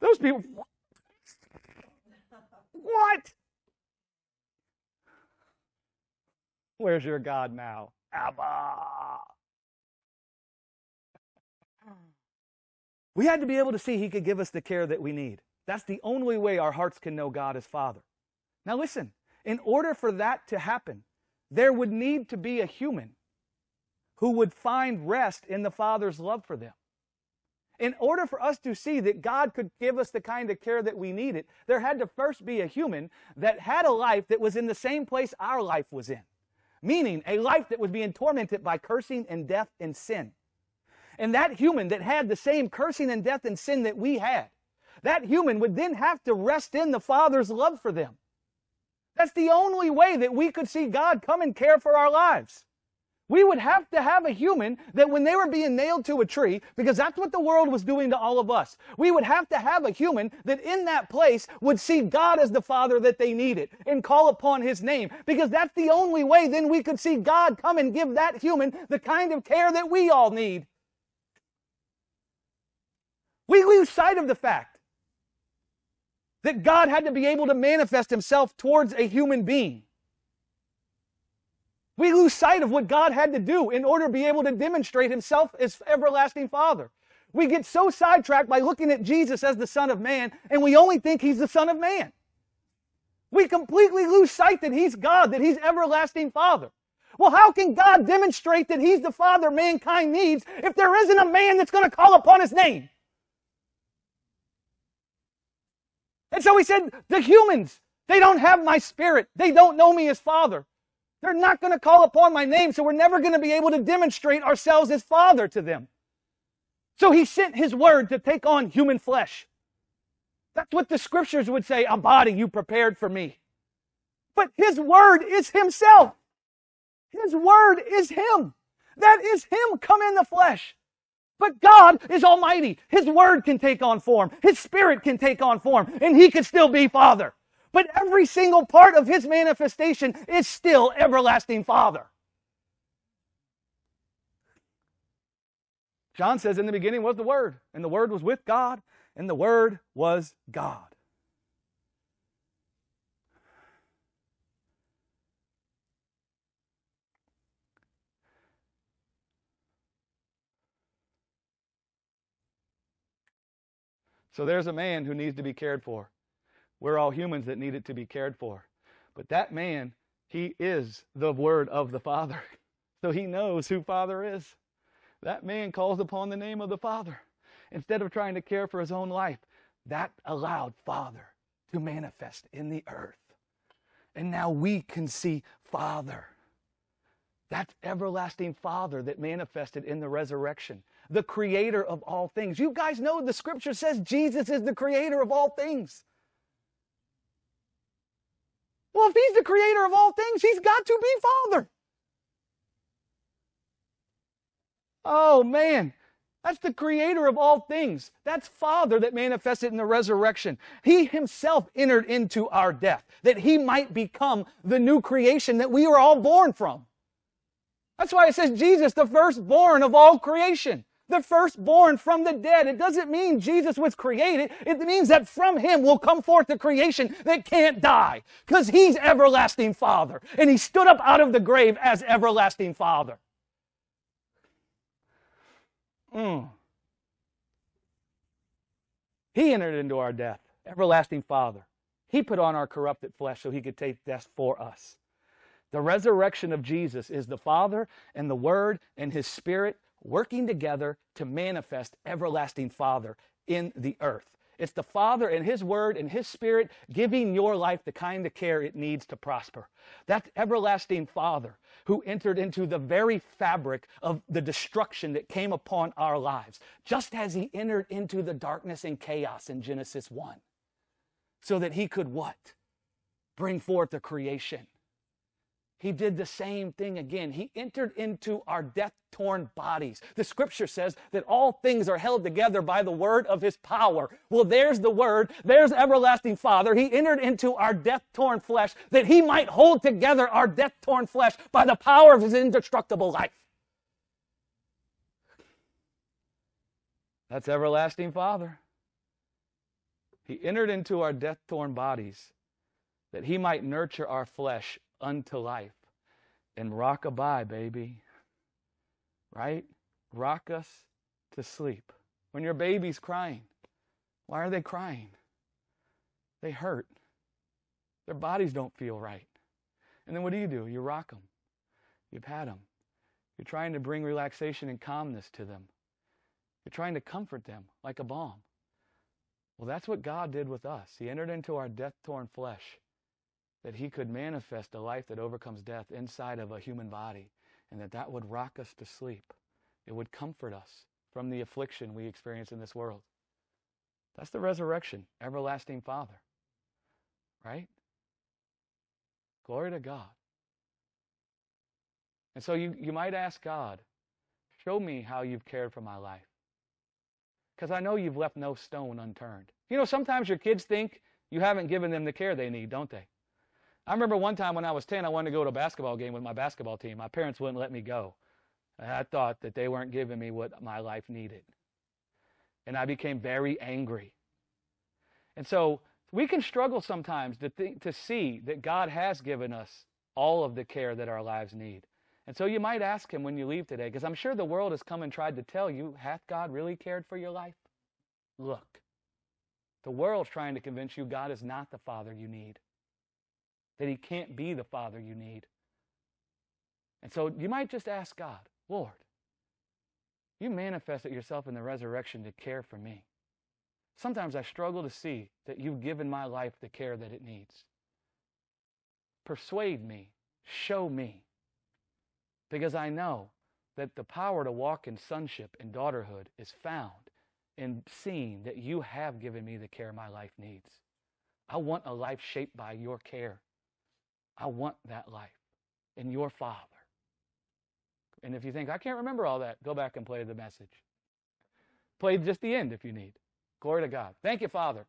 Those people, what? Where's your God now? Abba. We had to be able to see He could give us the care that we need. That's the only way our hearts can know God as Father. Now, listen, in order for that to happen, there would need to be a human who would find rest in the Father's love for them in order for us to see that God could give us the kind of care that we needed, there had to first be a human that had a life that was in the same place our life was in. Meaning, a life that was being tormented by cursing and death and sin. And that human that had the same cursing and death and sin that we had, that human would then have to rest in the Father's love for them. That's the only way that we could see God come and care for our lives. We would have to have a human that when they were being nailed to a tree, because that's what the world was doing to all of us, we would have to have a human that in that place would see God as the Father that they needed and call upon His name, because that's the only way then we could see God come and give that human the kind of care that we all need. We lose sight of the fact that God had to be able to manifest Himself towards a human being. We lose sight of what God had to do in order to be able to demonstrate himself as everlasting Father. We get so sidetracked by looking at Jesus as the Son of Man, and we only think he's the Son of Man. We completely lose sight that he's God, that he's everlasting Father. Well, how can God demonstrate that he's the Father mankind needs if there isn't a man that's going to call upon his name? And so he said, the humans, they don't have my spirit. They don't know me as Father. They're not going to call upon my name, so we're never going to be able to demonstrate ourselves as Father to them. So he sent his word to take on human flesh. That's what the scriptures would say a body you prepared for me. But his word is himself. His word is him. That is him come in the flesh. But God is almighty. His word can take on form. His spirit can take on form. And he can still be Father. But every single part of his manifestation is still everlasting Father. John says, In the beginning was the Word, and the Word was with God, and the Word was God. So there's a man who needs to be cared for. We're all humans that need it to be cared for. But that man, he is the word of the Father. So he knows who Father is. That man calls upon the name of the Father. Instead of trying to care for his own life, that allowed Father to manifest in the earth. And now we can see Father. That everlasting Father that manifested in the resurrection, the creator of all things. You guys know the scripture says Jesus is the creator of all things. Well, if he's the creator of all things, he's got to be Father. Oh, man. That's the creator of all things. That's Father that manifested in the resurrection. He himself entered into our death that he might become the new creation that we were all born from. That's why it says Jesus, the firstborn of all creation, the firstborn from the dead. It doesn't mean Jesus was created. It means that from him will come forth the creation that can't die because he's everlasting Father. And he stood up out of the grave as everlasting Father. Mm. He entered into our death, everlasting Father. He put on our corrupted flesh so he could take death for us. The resurrection of Jesus is the Father and the Word and His Spirit working together to manifest everlasting Father in the earth. It's the Father and His Word and His Spirit giving your life the kind of care it needs to prosper. That everlasting Father who entered into the very fabric of the destruction that came upon our lives, just as He entered into the darkness and chaos in Genesis 1, so that He could what? Bring forth the creation he did the same thing again. He entered into our death torn bodies. The scripture says that all things are held together by the word of his power. Well, there's the word. There's everlasting Father. He entered into our death torn flesh that he might hold together our death torn flesh by the power of his indestructible life. That's everlasting Father. He entered into our death torn bodies that he might nurture our flesh unto life. And rock a bye, baby. Right? Rock us to sleep. When your baby's crying, why are they crying? They hurt. Their bodies don't feel right. And then what do you do? You rock them. You pat them. You're trying to bring relaxation and calmness to them. You're trying to comfort them like a balm. Well, that's what God did with us. He entered into our death torn flesh that he could manifest a life that overcomes death inside of a human body and that that would rock us to sleep. It would comfort us from the affliction we experience in this world. That's the resurrection, everlasting Father. Right? Glory to God. And so you, you might ask God, show me how you've cared for my life. Because I know you've left no stone unturned. You know, sometimes your kids think you haven't given them the care they need, don't they? I remember one time when I was 10, I wanted to go to a basketball game with my basketball team. My parents wouldn't let me go. I thought that they weren't giving me what my life needed. And I became very angry. And so we can struggle sometimes to, think, to see that God has given us all of the care that our lives need. And so you might ask him when you leave today, because I'm sure the world has come and tried to tell you, hath God really cared for your life? Look, the world's trying to convince you God is not the Father you need that he can't be the father you need. And so you might just ask God, Lord, you manifested yourself in the resurrection to care for me. Sometimes I struggle to see that you've given my life the care that it needs. Persuade me, show me, because I know that the power to walk in sonship and daughterhood is found in seeing that you have given me the care my life needs. I want a life shaped by your care. I want that life in your Father. And if you think, I can't remember all that, go back and play the message. Play just the end if you need. Glory to God. Thank you, Father,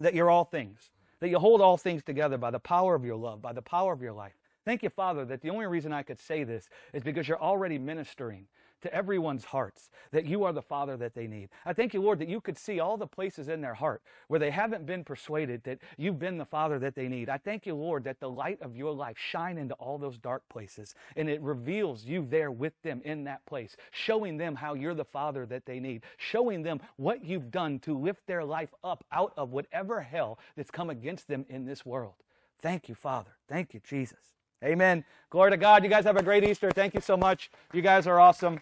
that you're all things, that you hold all things together by the power of your love, by the power of your life. Thank you, Father, that the only reason I could say this is because you're already ministering to everyone's hearts that you are the Father that they need. I thank you, Lord, that you could see all the places in their heart where they haven't been persuaded that you've been the Father that they need. I thank you, Lord, that the light of your life shine into all those dark places and it reveals you there with them in that place, showing them how you're the Father that they need, showing them what you've done to lift their life up out of whatever hell that's come against them in this world. Thank you, Father. Thank you, Jesus. Amen. Glory to God. You guys have a great Easter. Thank you so much. You guys are awesome.